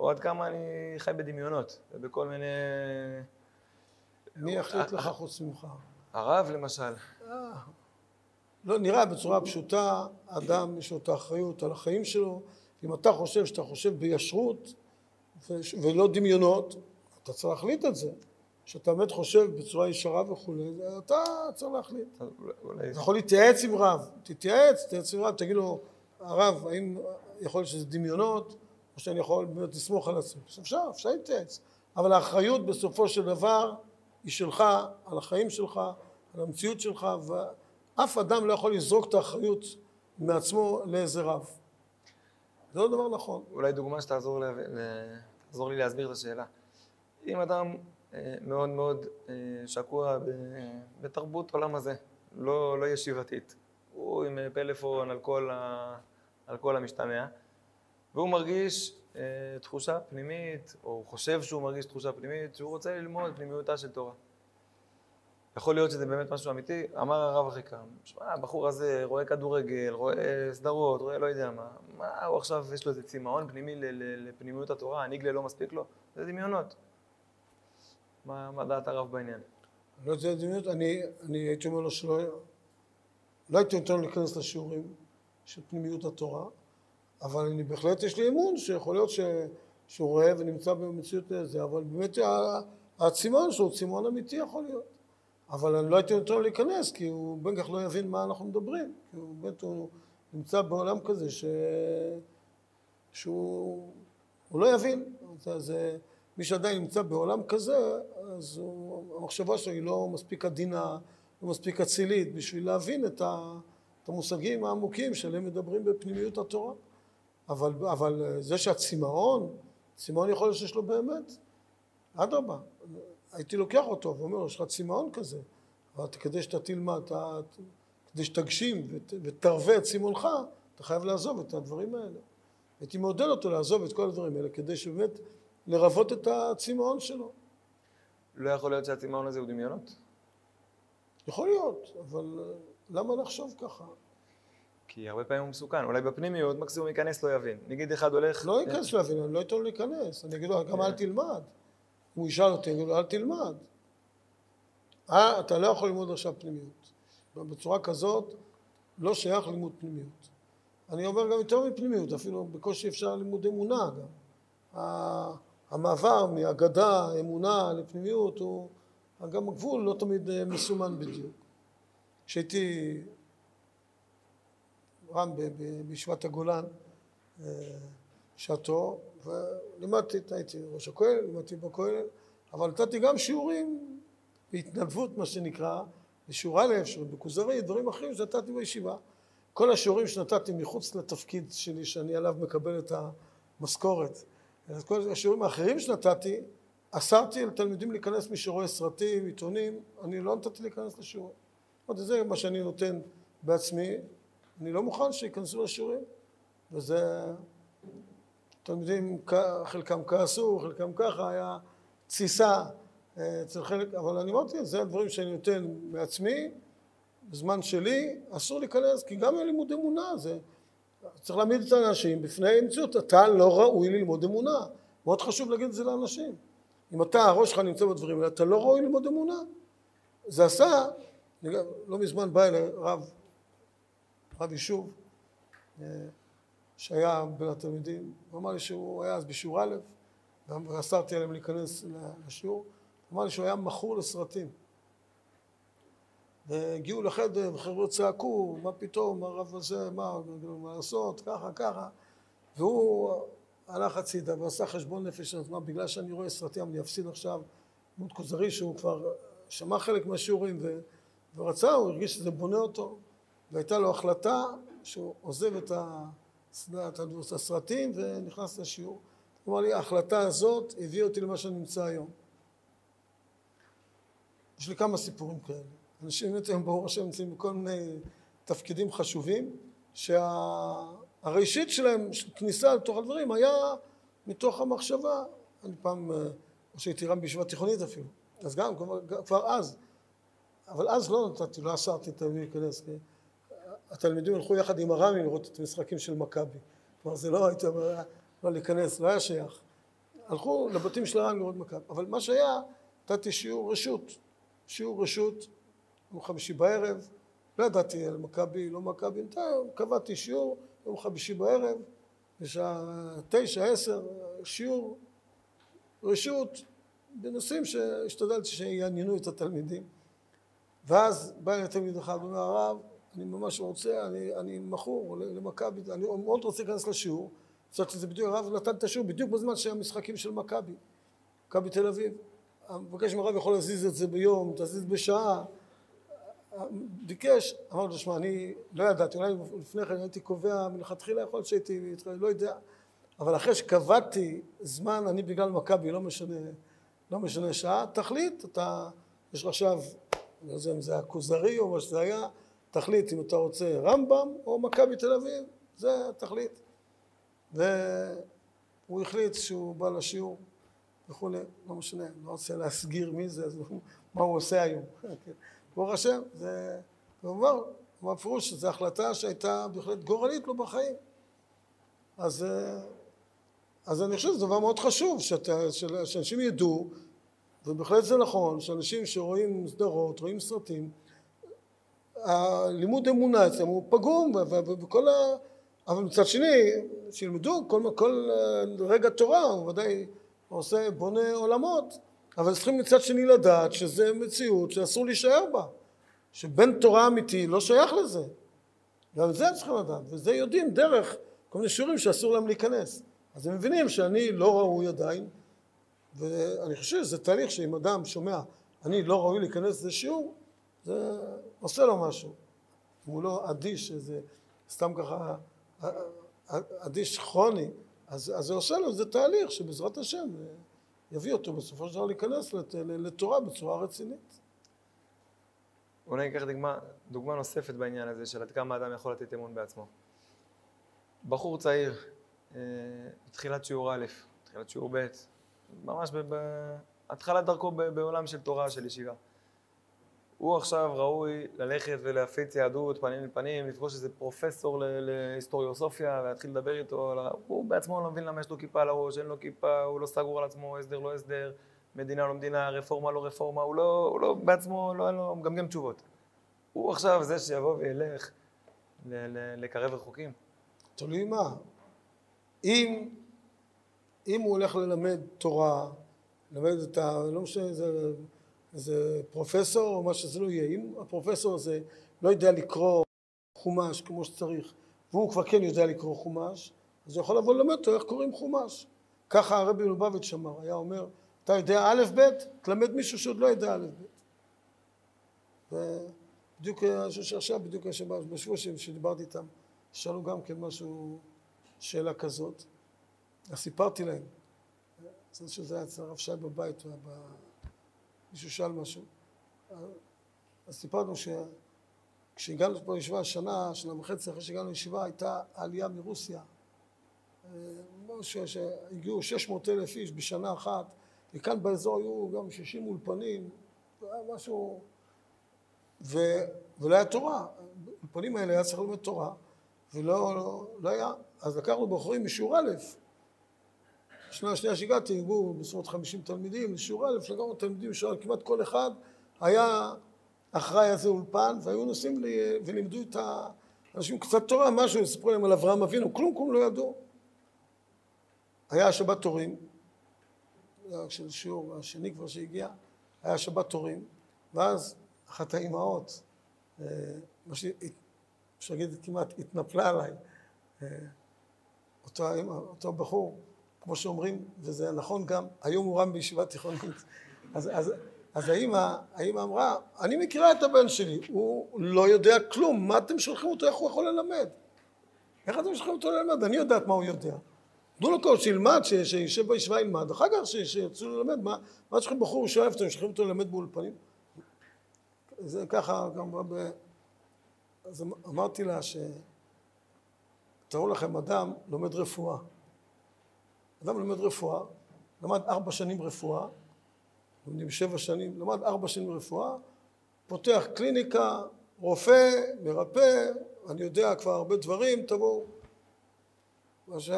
או עד כמה אני חי בדמיונות ובכל מיני... מי יחליט לך חוץ ממך? הרב למשל, לא נראה בצורה פשוטה, אדם יש לו את האחריות על החיים שלו, אם אתה חושב שאתה חושב בישרות ולא דמיונות, אתה צריך להחליט את זה. שאתה באמת חושב בצורה ישרה וכולי, אתה צריך להחליט. אולי... אתה יכול להתייעץ עם רב, תתייעץ, תתייעץ עם רב, תגיד לו, הרב, האם יכול להיות שזה דמיונות, או שאני יכול באמת לסמוך על עצמי. אפשר, אפשר להתייעץ. אבל האחריות בסופו של דבר היא שלך, על החיים שלך, על המציאות שלך, ואף אדם לא יכול לזרוק את האחריות מעצמו לאיזה רב. זה לא דבר נכון. אולי דוגמה שתעזור ל... ל- תעזור לי להסביר את השאלה. אם אדם אה, מאוד מאוד אה, שקוע. בתרבות עולם הזה, לא, לא ישיבתית, הוא עם אה, פלאפון על כל, ה... על כל המשתמע, והוא מרגיש אה, תחושה פנימית, או חושב שהוא מרגיש תחושה פנימית, שהוא רוצה ללמוד פנימיותה של תורה. יכול להיות שזה באמת משהו אמיתי, אמר הרב אחיקם, שמע, הבחור הזה רואה כדורגל, רואה סדרות, רואה לא יודע מה, מה הוא עכשיו, יש לו איזה צמאון פנימי לפנימיות התורה, הניגלה לא מספיק לו? זה דמיונות. מה, מה דעת הרב בעניין? לא יודע דמיונות, אני, אני הייתי אומר לו שלא, לא הייתי נותן לו להיכנס לשיעורים של פנימיות התורה, אבל אני בהחלט יש לי אמון שיכול להיות ש, שהוא רואה ונמצא במציאות זה, אבל באמת ה- הצמאון שלו הוא צמאון אמיתי יכול להיות. אבל אני לא הייתי נותן לו להיכנס, כי הוא בין כך לא יבין מה אנחנו מדברים. כי הוא באמת, הוא נמצא בעולם כזה ש... שהוא הוא לא יבין. זה, זה, מי שעדיין נמצא בעולם כזה, אז הוא, המחשבה שלו היא לא מספיק עדינה, לא מספיק אצילית, בשביל להבין את, ה, את המושגים העמוקים שעליהם מדברים בפנימיות התורה. אבל, אבל זה שהצמאון, צמאון יכול להיות שיש לו באמת, אדרבה, הייתי לוקח אותו ואומר לו, יש לך צמאון כזה, אבל כדי שאתה תלמד, אתה, כדי שתגשים ות, ותרווה את צמאונך, אתה חייב לעזוב את הדברים האלה. הייתי מעודד אותו לעזוב את כל הדברים האלה, כדי שבאמת לרוות את הצמאון שלו. לא יכול להיות שהצמאון הזה הוא דמיונות? יכול להיות, אבל אה, למה לחשוב ככה? כי הרבה פעמים הוא מסוכן, אולי בפנימיות מקסימום ייכנס לא יבין. נגיד אחד הולך... לא ייכנס להבין, אני לא אתן לו להיכנס, אני אגיד לו, גם אל תלמד. אם הוא ישאל אותי, אני אגיד לו, אל תלמד. אה, אתה לא יכול ללמוד עכשיו פנימיות. בצורה כזאת לא שייך לימוד פנימיות. אני אומר גם יותר מפנימיות, אפילו בקושי אפשר לימוד אמונה גם. המעבר מאגדה, אמונה, לפנימיות, הוא גם הגבול לא תמיד אה, מסומן בדיוק. כשהייתי ב- בישיבת הגולן, אה, שעתו, ולימדתי, הייתי ראש הכולל, לימדתי בכולל, אבל נתתי גם שיעורים בהתנדבות, מה שנקרא, בשיעור א', שיעור בכוזרי, דברים אחרים שנתתי בישיבה. כל השיעורים שנתתי מחוץ לתפקיד שלי, שאני עליו מקבל את המשכורת, אז כל השיעורים האחרים שנתתי, אסרתי על תלמידים להיכנס מי שרואה סרטים, עיתונים, אני לא נתתי להיכנס לשיעורים. אמרתי, זה מה שאני נותן בעצמי, אני לא מוכן שייכנסו לשיעורים, וזה... תלמידים, כ- חלקם כעסו, חלקם ככה, היה תסיסה אה, אצל חלק, אבל אני אמרתי, זה הדברים שאני נותן מעצמי, בזמן שלי, אסור להיכנס, כי גם לימוד אמונה, זה... צריך להעמיד את האנשים בפני מציאות, אתה לא ראוי ללמוד אמונה. מאוד חשוב להגיד את זה לאנשים. אם אתה, הראש שלך נמצא בדברים האלה, אתה לא ראוי ללמוד אמונה. זה עשה, לא מזמן בא אליי רב, רב יישוב, אה, שהיה בין התלמידים, הוא אמר לי שהוא היה אז בשיעור א', ואסרתי עליהם להיכנס לשיעור, הוא אמר לי שהוא היה מכור לסרטים. והגיעו לחדר וחבר'ה צעקו, מה פתאום, הרב הזה, מה, מה לעשות, ככה, ככה. והוא הלך הצידה ועשה חשבון נפש, אז מה, בגלל שאני רואה סרטים אני אפסיד עכשיו דמות כוזרי שהוא כבר שמע חלק מהשיעורים ו... ורצה, הוא הרגיש שזה בונה אותו, והייתה לו החלטה שהוא עוזב את, ה... את הסרטים ונכנס לשיעור. הוא אמר לי, ההחלטה הזאת הביאה אותי למה שאני נמצא היום. יש לי כמה סיפורים כאלה. אנשים באמת היום ברוך השם נמצאים בכל מיני תפקידים חשובים, שהראשית שלהם, של כניסה לתוך הדברים, היה מתוך המחשבה. אני פעם, אה, או שהייתי רם בישיבה תיכונית אפילו, אז גם, כבר, כבר אז. אבל אז לא נתתי, לא אסרתי את התלמידים להיכנס. התלמידים הלכו יחד עם הר"מים לראות את המשחקים של מכבי. כלומר זה לא הייתי אומר, לא להיכנס, לא היה שייך. הלכו לבתים של הר"מים לראות מכבי. אבל מה שהיה, נתתי שיעור רשות. שיעור רשות, יום חמישי בערב, לא ידעתי על מכבי, לא מכבי, קבעתי שיעור יום חמישי בערב, בשעה תשע, עשר, שיעור רשות בנושאים שהשתדלתי שיעניינו את התלמידים. ואז בא אליי תלמיד אחד ואומר, הרב, אני ממש רוצה, אני, אני מכור למכבי, אני מאוד רוצה להיכנס לשיעור. חשבתי שזה בדיוק, הרב נתן את השיעור בדיוק בזמן שהיה משחקים של מכבי, מכבי תל אביב. מבקש מהרב יכול להזיז את זה ביום, תזיז בשעה. ביקש, אמרתי לו, שמע, אני לא ידעתי, אולי לפני כן הייתי קובע מלכתחילה, יכול להיות שהייתי, לא יודע, אבל אחרי שקבעתי זמן, אני בגלל מכבי, לא משנה, לא משנה שעה, תחליט, אתה, יש לך עכשיו, לא יודע אם זה היה כוזרי או מה שזה היה, תחליט אם אתה רוצה רמב"ם או מכבי תל אביב, זה התכלית. והוא החליט שהוא בא לשיעור וכולי, לא משנה, לא רוצה להסגיר מי זה, אז (laughs) מה הוא עושה היום. (laughs) ברוך השם, זה, אמר בפירוש שזו החלטה שהייתה בהחלט גורלית לו בחיים. אז, אז אני חושב שזה דבר מאוד חשוב, שאתה, שאנשים ידעו, ובהחלט זה נכון, שאנשים שרואים סדרות, רואים סרטים, הלימוד אמונה אצלם הוא פגום, וכל ה... אבל מצד שני, שילמדו כל, כל רגע תורה, הוא ודאי עושה, בונה עולמות, אבל צריכים מצד שני לדעת שזה מציאות שאסור להישאר בה, שבן תורה אמיתי לא שייך לזה. גם זה צריכים לדעת, וזה יודעים דרך כל מיני שיעורים שאסור להם להיכנס. אז הם מבינים שאני לא ראוי עדיין, ואני חושב שזה תהליך שאם אדם שומע, אני לא ראוי להיכנס לשיעור, זה עושה לו משהו. הוא לא אדיש, איזה סתם ככה אדיש כרוני, אז, אז זה עושה לו, זה תהליך שבעזרת השם יביא אותו בסופו של דבר להיכנס לת, לתורה בצורה רצינית. אולי ניקח דוגמה, דוגמה נוספת בעניין הזה של עד כמה אדם יכול לתת אמון בעצמו. בחור צעיר, אה, בתחילת שיעור א', תחילת שיעור ב', ממש בהתחלת דרכו בעולם של תורה, של ישיבה. הוא עכשיו ראוי ללכת ולהפיץ יהדות פנים אל פנים, לפגוש איזה פרופסור להיסטוריוסופיה ולהתחיל לדבר איתו, הוא בעצמו לא מבין למה יש לו כיפה על הראש, אין לו כיפה, הוא לא סגור על עצמו, הסדר לא הסדר, מדינה לא מדינה, רפורמה לא רפורמה, הוא לא, הוא לא בעצמו, לא, לא מגמגם תשובות. הוא עכשיו זה שיבוא וילך לקרב רחוקים. תלוי מה. אם, אם הוא הולך ללמד תורה, ללמד את ה... לא משנה, זה... איזה פרופסור או מה שזה לא יהיה, אם הפרופסור הזה לא יודע לקרוא חומש כמו שצריך והוא כבר כן יודע לקרוא חומש אז הוא יכול לבוא ללמד אותו איך קוראים חומש. ככה הרבי מלובביץ' אמר, היה אומר אתה יודע א' ב', תלמד מישהו שעוד לא יודע א' ב' ובדיוק אני חושב שעכשיו בדיוק בשבוע שדיברתי איתם שאלו גם כן משהו, שאלה כזאת. אז סיפרתי להם. זה שזה היה אצל הרב שי בבית, הוא היה מישהו שאל משהו. אז סיפרנו שכשהגענו פה לישיבה שנה, שנה וחצי אחרי שהגענו לישיבה, הייתה עלייה מרוסיה. משהו שהגיעו 600 אלף איש בשנה אחת, וכאן באזור היו גם 60 אולפנים, משהו... ו... ולא היה תורה. האולפנים האלה היה צריך ללמד תורה, ולא לא, לא היה. אז לקחנו בחורים משיעור א', שנה השנייה שהגעתי, הגיעו בסביבות חמישים תלמידים לשיעור א', לגמרי תלמידים לשיעור כמעט כל אחד היה אחראי איזה אולפן, והיו נוסעים לי, ולימדו את האנשים קצת תורה, משהו, סיפרו להם על אברהם אבינו, כלום כלום לא ידעו. היה שבת תורים, של שיעור השני כבר שהגיע, היה שבת תורים, ואז אחת האימהות, אה, מה שאפשר להגיד כמעט התנפלה עליי, אה, אותו, אותו בחור, כמו שאומרים, וזה נכון גם, היום הוא רם בישיבה תיכונית. אז, אז, אז האמא, האמא אמרה, אני מכירה את הבן שלי, הוא לא יודע כלום, מה אתם שולחים אותו, איך הוא יכול ללמד? איך אתם שולחים אותו ללמד? אני יודעת מה הוא יודע. תנו לו כל שילמד, שישב בישיבה ילמד, אחר כך שיצאו ללמד, מה, מה צריכים בחור שאוהב אתם שולחים אותו ללמד באולפנים? זה ככה גם ב... אז אמרתי לה ש... תראו לכם, אדם לומד רפואה. אדם לומד רפואה, למד ארבע שנים רפואה, לומדים שבע שנים, למד ארבע שנים רפואה, פותח קליניקה, רופא, מרפא, אני יודע כבר הרבה דברים, תבואו. מה ש...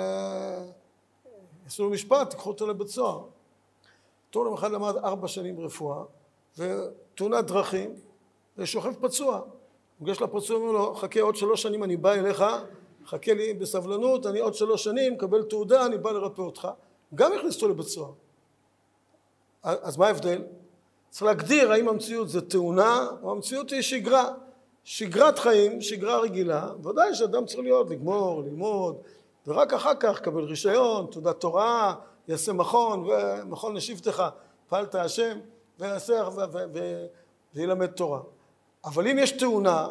יעשו לו משפט, תיקחו אותו לבית סוהר. תורם אחד למד ארבע שנים רפואה, ותאונת דרכים, ושוכב פצוע. ניגש לפצוע, אומר לו, חכה עוד שלוש שנים אני בא אליך, חכה לי בסבלנות, אני עוד שלוש שנים, מקבל תעודה, אני בא לרפא אותך. גם הכניס אותו לבית סוהר. אז מה ההבדל? צריך להגדיר האם המציאות זה תאונה או המציאות היא שגרה. שגרת חיים, שגרה רגילה, ודאי שאדם צריך להיות, לגמור, ללמוד, ורק אחר כך קבל רישיון, תעודת הוראה, יעשה מכון, ומכון לשבטך, פעלת השם, ויעשה, וילמד תורה. אבל אם יש תאונה,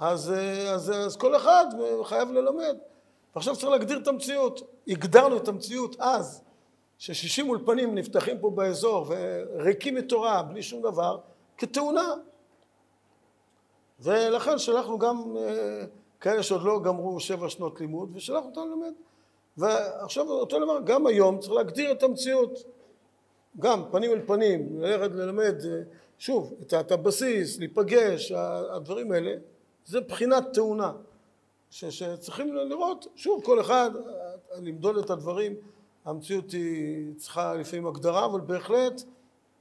אז, אז, אז כל אחד חייב ללמד. ועכשיו צריך להגדיר את המציאות. הגדרנו את המציאות אז, ששישים אולפנים נפתחים פה באזור וריקים מתורה, בלי שום דבר, כתאונה. ולכן שלחנו גם אה, כאלה שעוד לא גמרו שבע שנות לימוד, ושלחנו אותם ללמד. ועכשיו אותו דבר, גם היום צריך להגדיר את המציאות. גם פנים אל פנים, ללכת ללמד, אה, שוב, את הבסיס, להיפגש, הדברים האלה, זה בחינת תאונה. ש, שצריכים לראות, שוב, כל אחד, למדוד את הדברים, המציאות היא צריכה לפעמים הגדרה, אבל בהחלט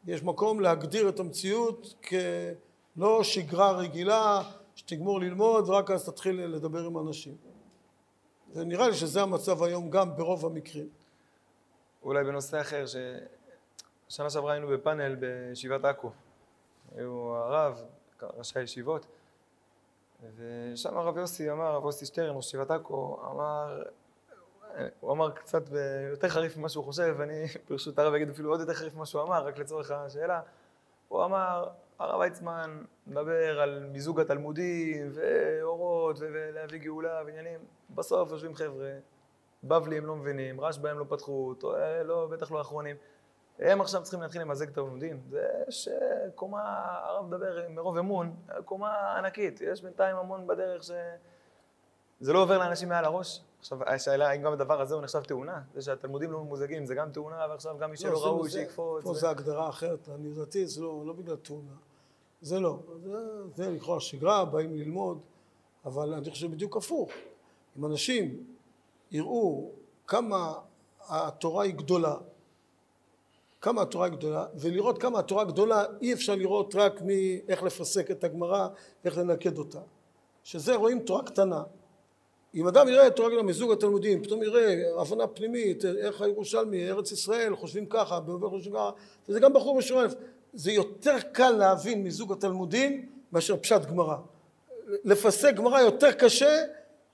יש מקום להגדיר את המציאות כלא שגרה רגילה, שתגמור ללמוד ורק אז תתחיל לדבר עם אנשים. ונראה לי שזה המצב היום גם ברוב המקרים. אולי בנושא אחר, ששנה שעברה היינו בפאנל בישיבת עכו. היו הרב, ראשי הישיבות, ושם הרב יוסי אמר, הרב יוסי שטרן, ראש ישיבת עכו, אמר, הוא אמר קצת יותר חריף ממה שהוא חושב, ואני (laughs) ברשות הרב אגיד אפילו עוד יותר חריף ממה שהוא אמר, רק לצורך השאלה. הוא אמר, הרב ויצמן מדבר על מיזוג התלמודים, ואורות, ולהביא גאולה ועניינים. בסוף יושבים חבר'ה, בבלי הם לא מבינים, רשב"א הם לא פתחו, לא, בטח לא אחרונים. הם עכשיו צריכים להתחיל למזג את הלומדים. זה שקומה, הרב מדבר מרוב אמון, קומה ענקית. יש בינתיים המון בדרך ש... זה לא עובר לאנשים מעל הראש. עכשיו, השאלה האם גם הדבר הזה הוא נחשב תאונה? זה שהתלמודים לא ממוזגים, זה גם תאונה, ועכשיו גם מי שלא לא, ראוי שיקפוץ. פה זה הגדרה אחרת, אני לדעתי זה לא, לא בגלל תאונה. זה לא. זה, זה לכאורה שגרה, באים ללמוד, אבל אני חושב בדיוק הפוך. אם אנשים יראו כמה התורה היא גדולה, כמה התורה גדולה, ולראות כמה התורה גדולה אי אפשר לראות רק מאיך לפסק את הגמרא ואיך לנקד אותה. שזה רואים תורה קטנה. אם אדם יראה תורה גדולה מזוג התלמודים, פתאום יראה הבנה פנימית, איך הירושלמי, ארץ ישראל, חושבים ככה, בעובר חושבים ככה, וזה גם בחור א', זה יותר קל להבין מזוג התלמודים מאשר פשט גמרא. לפסק גמרא יותר קשה,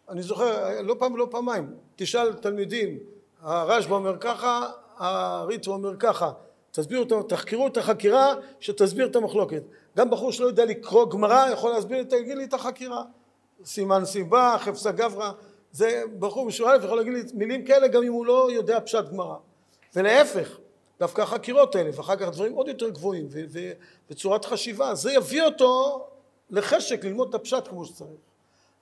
אני זוכר, לא פעם ולא פעמיים, תשאל תלמידים, הרשב"א אומר ככה, הריטו אומר ככה, תסבירו, תחקרו את החקירה שתסביר את המחלוקת. גם בחור שלא יודע לקרוא גמרא יכול להסביר, תגיד לי את החקירה. סימן סיבה, חפסה גברא, זה בחור משועל יכול להגיד לי מילים כאלה גם אם הוא לא יודע פשט גמרא. ולהפך, דווקא החקירות האלה, ואחר כך דברים עוד יותר גבוהים, וצורת חשיבה, זה יביא אותו לחשק ללמוד את הפשט כמו שצריך.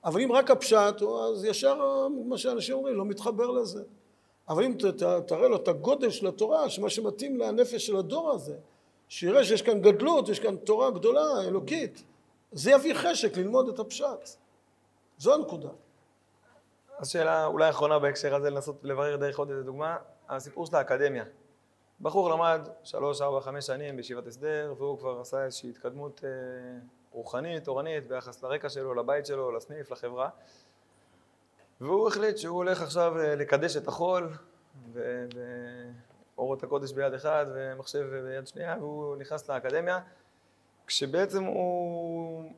אבל אם רק הפשט, אז ישר מה שאנשים אומרים, לא מתחבר לזה. אבל אם תראה לו את הגודל של התורה, שמה שמתאים לנפש של הדור הזה, שיראה שיש כאן גדלות, יש כאן תורה גדולה, אלוקית, זה יביא חשק ללמוד את הפשט. זו הנקודה. אז שאלה אולי אחרונה בהקשר הזה, לנסות לברר דרך עוד איזה דוגמה, הסיפור של האקדמיה. בחור למד שלוש, ארבע, חמש שנים בישיבת הסדר, והוא כבר עשה איזושהי התקדמות אה, רוחנית, תורנית, ביחס לרקע שלו, לבית שלו, לסניף, לחברה. והוא החליט שהוא הולך עכשיו אה, לקדש את החול, ואורות הקודש ביד אחד ומחשב ביד שנייה, והוא נכנס לאקדמיה, כשבעצם הוא...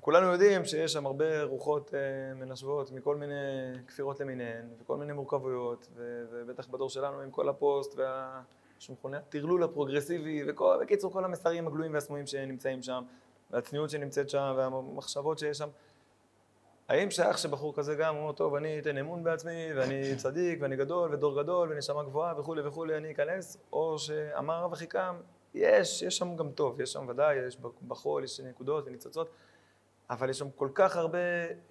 כולנו יודעים שיש שם הרבה רוחות אה, מנשבות מכל מיני כפירות למיניהן, וכל מיני מורכבויות, ובטח בדור שלנו עם כל הפוסט וה... שמכונה הטרלול הפרוגרסיבי, ובקיצור כל המסרים הגלויים והסמויים שנמצאים שם, והצניעות שנמצאת שם, והמחשבות שיש שם. האם שייך שבחור כזה גם אומר, טוב, אני אתן אמון בעצמי, ואני צדיק, ואני גדול, ודור גדול, ונשמה גבוהה, וכולי וכולי, אני אכנס, או שאמר רב אחיקם, יש, יש שם גם טוב, יש שם ודאי, יש בחול, יש נקודות וניצוצות, אבל יש שם כל כך הרבה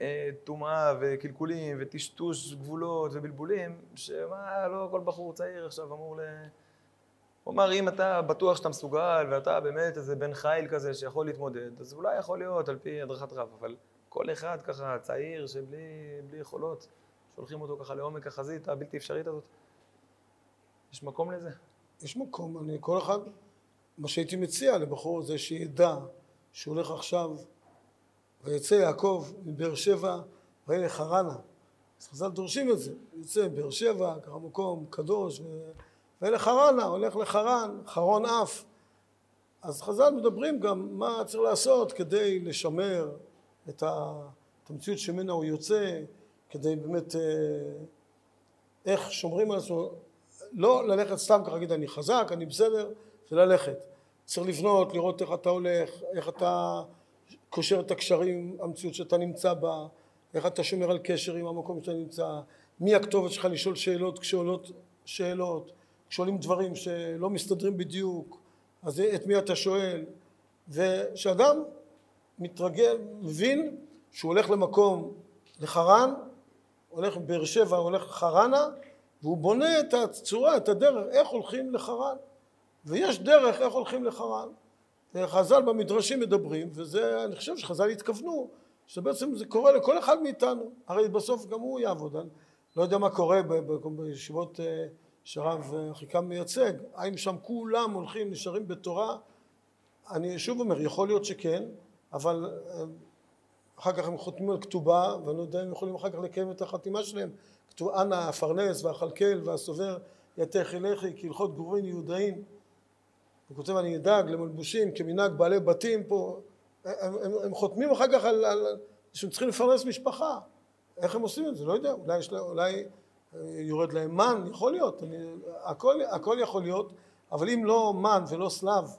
אה, טומאה אה, וקלקולים וטשטוש גבולות ובלבולים, שמה, לא כל בחור צעיר עכשיו אמור ל... הוא אמר, אם אתה בטוח שאתה מסוגל, ואתה באמת איזה בן חיל כזה שיכול להתמודד, אז אולי יכול להיות על פי הדרכת רב, אבל כל אחד ככה צעיר שבלי יכולות, שולחים אותו ככה לעומק החזית הבלתי אפשרית הזאת. יש מקום לזה? יש מקום, אני כל אחד, מה שהייתי מציע לבחור זה שידע שהוא הולך עכשיו ויצא יעקב מבאר שבע וילך חרנה. אז חז"ל דורשים את זה, יוצא מבאר שבע, ככה מקום קדוש, וילך חרנה, הולך לחרן, חרון אף. אז חז"ל מדברים גם מה צריך לעשות כדי לשמר את המציאות שממנה הוא יוצא, כדי באמת, אה, איך שומרים על עצמו, לא ללכת סתם ככה להגיד אני חזק, אני בסדר, זה ללכת. צריך לבנות, לראות איך אתה הולך, איך אתה קושר את הקשרים, המציאות שאתה נמצא בה, איך אתה שומר על קשר עם המקום שאתה נמצא, מי הכתובת שלך לשאול שאלות כשעולות שאלות, כשעולים דברים שלא מסתדרים בדיוק, אז את מי אתה שואל, ושאדם מתרגל, מבין שהוא הולך למקום, לחרן, הולך מבאר שבע, הולך לחרנה, והוא בונה את הצורה, את הדרך, איך הולכים לחרן. ויש דרך איך הולכים לחרן. וחז"ל במדרשים מדברים, וזה, אני חושב שחז"ל התכוונו, שבעצם זה קורה לכל אחד מאיתנו. הרי בסוף גם הוא יעבוד. אני לא יודע מה קורה בישיבות אה, שהרב אה, אחיקם מייצג. האם שם כולם הולכים, נשארים בתורה? אני שוב אומר, יכול להיות שכן, אבל אה, אחר כך הם חותמים על כתובה, ואני לא יודע אם הם יכולים אחר כך לקיים את החתימה שלהם. כתוב, אנא הפרנס והכלכל והסובר יתך אליכי כהלכות גורין יהודאים. הוא כותב אני אדאג למלבושים כמנהג בעלי בתים פה, הם, הם, הם חותמים אחר כך על, על שהם צריכים לפרנס משפחה, איך הם עושים את זה? לא יודע, אולי, יש, לה- אולי אה, יורד להם מן, יכול להיות, אני, הכל, הכל יכול להיות, אבל אם לא מן ולא סלב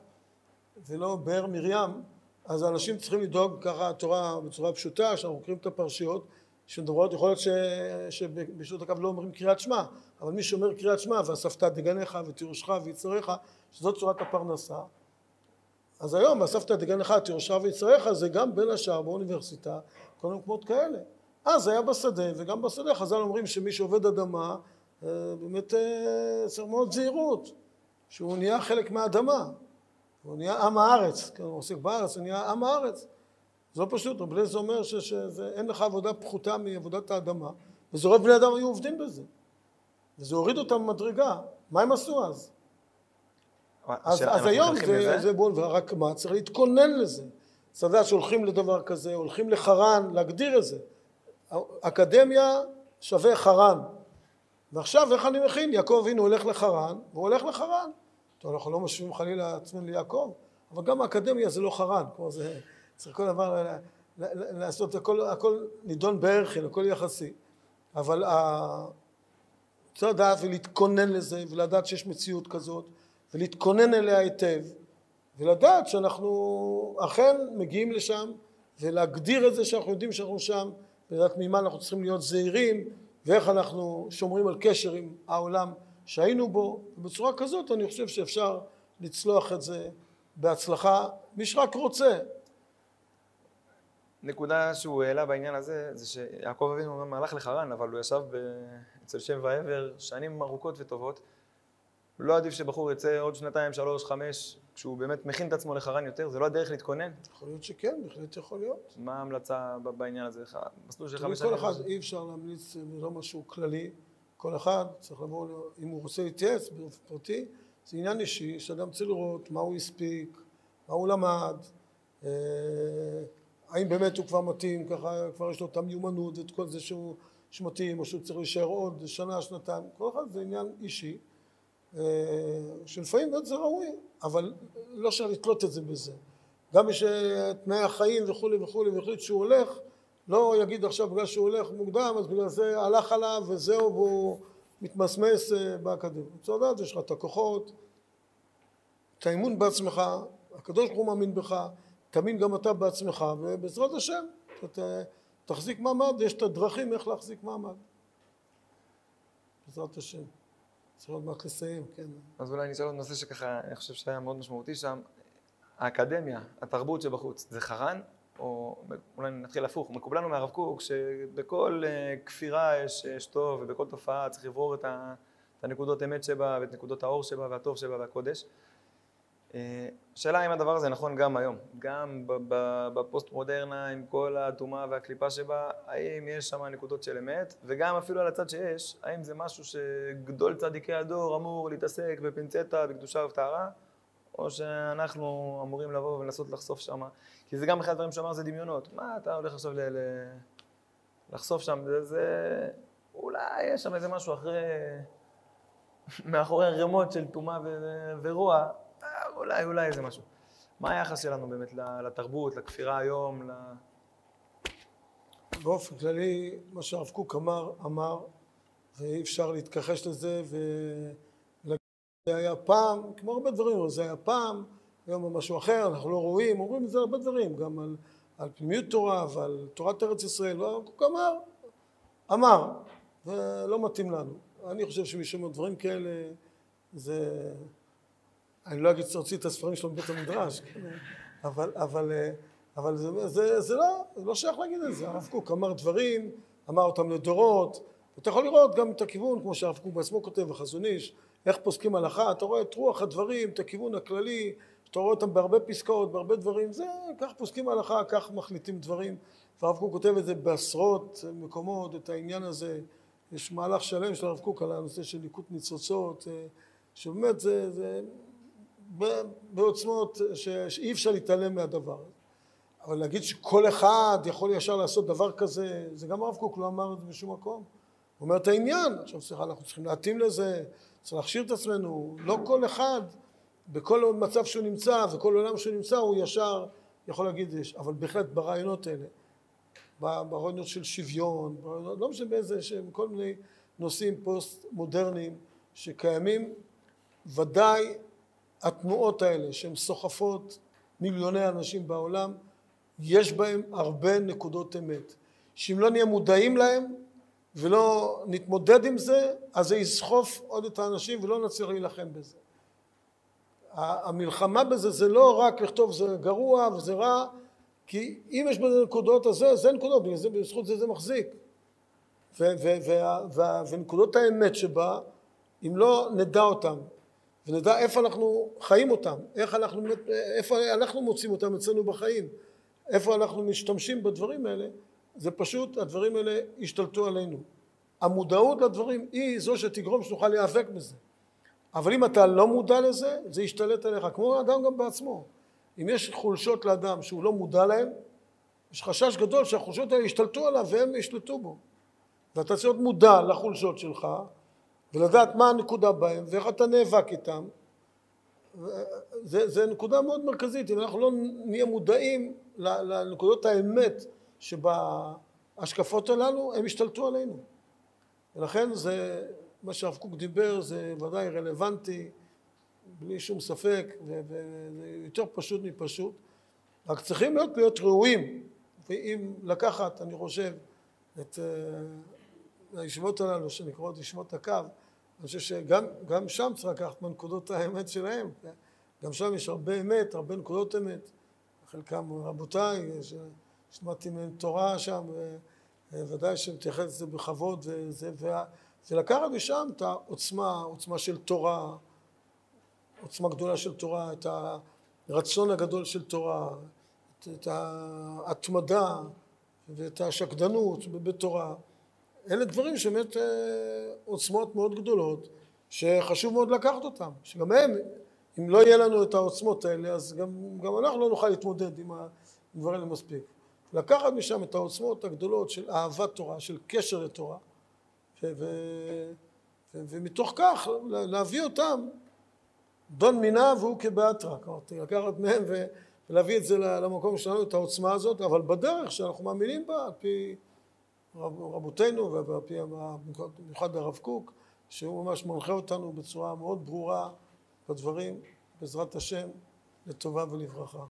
ולא באר מרים, אז האנשים צריכים לדאוג ככה התורה בצורה פשוטה, שאנחנו מכירים את הפרשיות שמדברות, יכול להיות ש- שבשעות הקו לא אומרים קריאת שמע, אבל מי שאומר קריאת שמע ואספת דגניך ותירושך ויצריך, שזאת צורת הפרנסה, אז היום ואספת דגניך תירושך ויצריך זה גם בין השאר באוניברסיטה, כל מיני מקומות כאלה. אז היה בשדה, וגם בשדה חז"ל אומרים שמי שעובד אדמה, אה, באמת אה, צריך מאוד זהירות, שהוא נהיה חלק מהאדמה, הוא נהיה עם הארץ, כן, הוא עוסק בארץ, הוא נהיה עם הארץ. זה לא פשוט, רב אליעזר אומר ש- שאין לך עבודה פחותה מעבודת האדמה, וזה רוב בני אדם היו עובדים בזה. וזה הוריד אותם במדרגה. מה הם עשו אז? אז, אז היום זה? זה בול, ורק מה? צריך להתכונן לזה. צריך לדעת שהולכים לדבר כזה, הולכים לחרן, להגדיר את זה. אקדמיה שווה חרן. ועכשיו איך אני מכין? יעקב אבינו הולך לחרן, והוא הולך לחרן. טוב, אנחנו לא משווים חלילה עצמנו ליעקב, אבל גם האקדמיה זה לא חרן, כמו זה, צריך כל דבר לעשות, הכל, הכל נידון בערכין, הכל יחסי. אבל ה- צריך לדעת ולהתכונן לזה, ולדעת שיש מציאות כזאת, ולהתכונן אליה היטב, ולדעת שאנחנו אכן מגיעים לשם, ולהגדיר את זה שאנחנו יודעים שאנחנו שם, ולדעת ממה אנחנו צריכים להיות זהירים, ואיך אנחנו שומרים על קשר עם העולם שהיינו בו, ובצורה כזאת אני חושב שאפשר לצלוח את זה בהצלחה, מי שרק רוצה. נקודה שהוא העלה בעניין הזה, זה שיעקב אבינו אומנם הלך לחרן, אבל הוא ישב ב... אצל שם ועבר שנים ארוכות וטובות. לא עדיף שבחור יצא עוד שנתיים, שלוש, חמש, כשהוא באמת מכין את עצמו לחרן יותר, זה לא הדרך להתכונן? יכול להיות שכן, בהחלט יכול להיות. מה ההמלצה בעניין הזה? מסלול של חמש כל שנים? אחד, אי אפשר להמליץ, זה לא משהו כללי, כל אחד צריך לבוא, אם הוא רוצה להתייעץ באופן פרטי, זה עניין אישי, שאדם צריך לראות מה הוא הספיק, מה הוא למד, אה, האם באמת הוא כבר מתאים, ככה כבר יש לו את המיומנות ואת כל זה שהוא שמתאים, או שהוא צריך להישאר עוד שנה, שנתיים, כל אחד זה עניין אישי, אה, שלפעמים באמת זה ראוי, אבל לא אפשר לתלות את זה בזה. גם מי שתנאי החיים וכולי וכולי והחליט שהוא הולך, לא יגיד עכשיו בגלל שהוא הולך מוקדם, אז בגלל זה הלך עליו וזהו והוא מתמסמס אה, באקדמיה. צריך לדעת, יש לך את הכוחות, את האמון בעצמך, הקדוש ברוך הוא מאמין בך, תאמין גם אתה בעצמך, ובעזרת השם, אתה תחזיק מעמד, יש את הדרכים איך להחזיק מעמד. בעזרת השם. צריך עוד מעט לסיים, כן. אז אולי נשאל עוד נושא שככה, אני חושב שהיה מאוד משמעותי שם. האקדמיה, התרבות שבחוץ, זה חרן? או אולי נתחיל הפוך, מקובל לנו מהרב קוק שבכל אה, כפירה יש, יש טוב ובכל תופעה צריך לברור את, את הנקודות אמת שבה ואת נקודות האור שבה והטוב שבה והקודש. אה, השאלה אם הדבר הזה נכון גם היום, גם בפוסט מודרנה עם כל הטומאה והקליפה שבה, האם יש שם נקודות של אמת, וגם אפילו על הצד שיש, האם זה משהו שגדול צדיקי הדור אמור להתעסק בפינצטה, בקדושה ובטהרה, או שאנחנו אמורים לבוא ולנסות לחשוף שם, כי זה גם אחד הדברים שאמר זה דמיונות. מה אתה הולך עכשיו ל- לחשוף שם? זה, זה... אולי יש שם איזה משהו אחרי... מאחורי ערימות של טומאה ו- ורוע, אה, אולי, אולי איזה משהו. מה היחס שלנו באמת לתרבות, לכפירה היום, ל... באופן כללי, מה שהרב קוק אמר, אמר, ואי אפשר להתכחש לזה, ולהגיד, זה היה פעם, כמו הרבה דברים, אבל זה היה פעם, היום משהו אחר, אנחנו לא רואים, אומרים את זה הרבה דברים, גם על, על פנימיות תורה ועל תורת ארץ ישראל, והרב קוק אמר, אמר, ולא מתאים לנו. אני חושב שמי שאומר דברים כאלה, זה... אני לא אגיד שתוציא את הספרים שלו מבית המדרש, כן? (laughs) אבל, אבל, אבל זה, זה, זה, לא, זה לא שייך להגיד את זה. הרב קוק אמר דברים, אמר אותם לדורות, ואתה יכול לראות גם את הכיוון, כמו שהרב קוק בעצמו כותב בחזון איש, איך פוסקים הלכה, אתה רואה את רוח הדברים, את הכיוון הכללי, אתה רואה אותם בהרבה פסקאות, בהרבה דברים, זה, כך פוסקים הלכה, כך מחליטים דברים, והרב קוק כותב את זה בעשרות מקומות, את העניין הזה, יש מהלך שלם של הרב קוק על הנושא של ליקוט ניצוצות, שבאמת זה, זה בעוצמות ש, שאי אפשר להתעלם מהדבר. אבל להגיד שכל אחד יכול ישר לעשות דבר כזה, זה גם הרב קוק לא אמר את זה בשום מקום. אומר את העניין, עכשיו סליחה, אנחנו צריכים להתאים לזה, צריך להכשיר את עצמנו, לא כל אחד, בכל מצב שהוא נמצא וכל עולם שהוא נמצא, הוא ישר יכול להגיד, אבל בהחלט ברעיונות האלה, ברעיונות של שוויון, ברעיונות, לא משנה באיזה, שהם כל מיני נושאים פוסט מודרניים שקיימים, ודאי התנועות האלה שהן סוחפות מיליוני אנשים בעולם, יש בהם הרבה נקודות אמת. שאם לא נהיה מודעים להם ולא נתמודד עם זה, אז זה יסחוף עוד את האנשים ולא נצליח להילחם בזה. המלחמה בזה זה לא רק לכתוב זה גרוע וזה רע, כי אם יש בזה נקודות, אז זה, זה נקודות, בזכות זה זה מחזיק. ונקודות האמת שבה, אם לא נדע אותם ונדע איפה אנחנו חיים אותם, איך אנחנו, איפה אנחנו מוצאים אותם אצלנו בחיים, איפה אנחנו משתמשים בדברים האלה, זה פשוט, הדברים האלה ישתלטו עלינו. המודעות לדברים היא זו שתגרום שנוכל להיאבק בזה. אבל אם אתה לא מודע לזה, זה ישתלט עליך, כמו האדם גם בעצמו. אם יש חולשות לאדם שהוא לא מודע להן, יש חשש גדול שהחולשות האלה ישתלטו עליו והם ישלטו בו. ואתה צריך להיות מודע לחולשות שלך, ולדעת מה הנקודה בהם ואיך אתה נאבק איתם. זה, זה נקודה מאוד מרכזית, אם אנחנו לא נהיה מודעים לנקודות האמת שבהשקפות הללו, הם ישתלטו עלינו. ולכן זה, מה שהרב קוק דיבר זה ודאי רלוונטי, בלי שום ספק, וזה יותר פשוט מפשוט. רק צריכים להיות, להיות ראויים, ואם לקחת, אני חושב, את הישיבות הללו שנקראות ישיבות הקו, אני חושב שגם שם צריך לקחת מנקודות האמת שלהם, גם שם יש הרבה אמת, הרבה נקודות אמת, חלקם רבותיי, שמעתי מהם תורה שם, ודאי שמתייחס לזה בכבוד, וזה, ולקחת משם את העוצמה, עוצמה של תורה, עוצמה גדולה של תורה, את הרצון הגדול של תורה, את, את ההתמדה ואת השקדנות בתורה. אלה דברים שבאמת עוצמות מאוד גדולות שחשוב מאוד לקחת אותם, שגם הם, אם לא יהיה לנו את העוצמות האלה אז גם, גם אנחנו לא נוכל להתמודד עם הדברים האלה מספיק. לקחת משם את העוצמות הגדולות של אהבת תורה, של קשר לתורה ו- ו- ו- ומתוך כך להביא אותם דון מינה והוא כבאתרא, כלומר לקחת מהם ולהביא את זה למקום שלנו, את העוצמה הזאת, אבל בדרך שאנחנו מאמינים בה, על פי רבותינו ובמיוחד הרב קוק שהוא ממש מנחה אותנו בצורה מאוד ברורה בדברים בעזרת השם לטובה ולברכה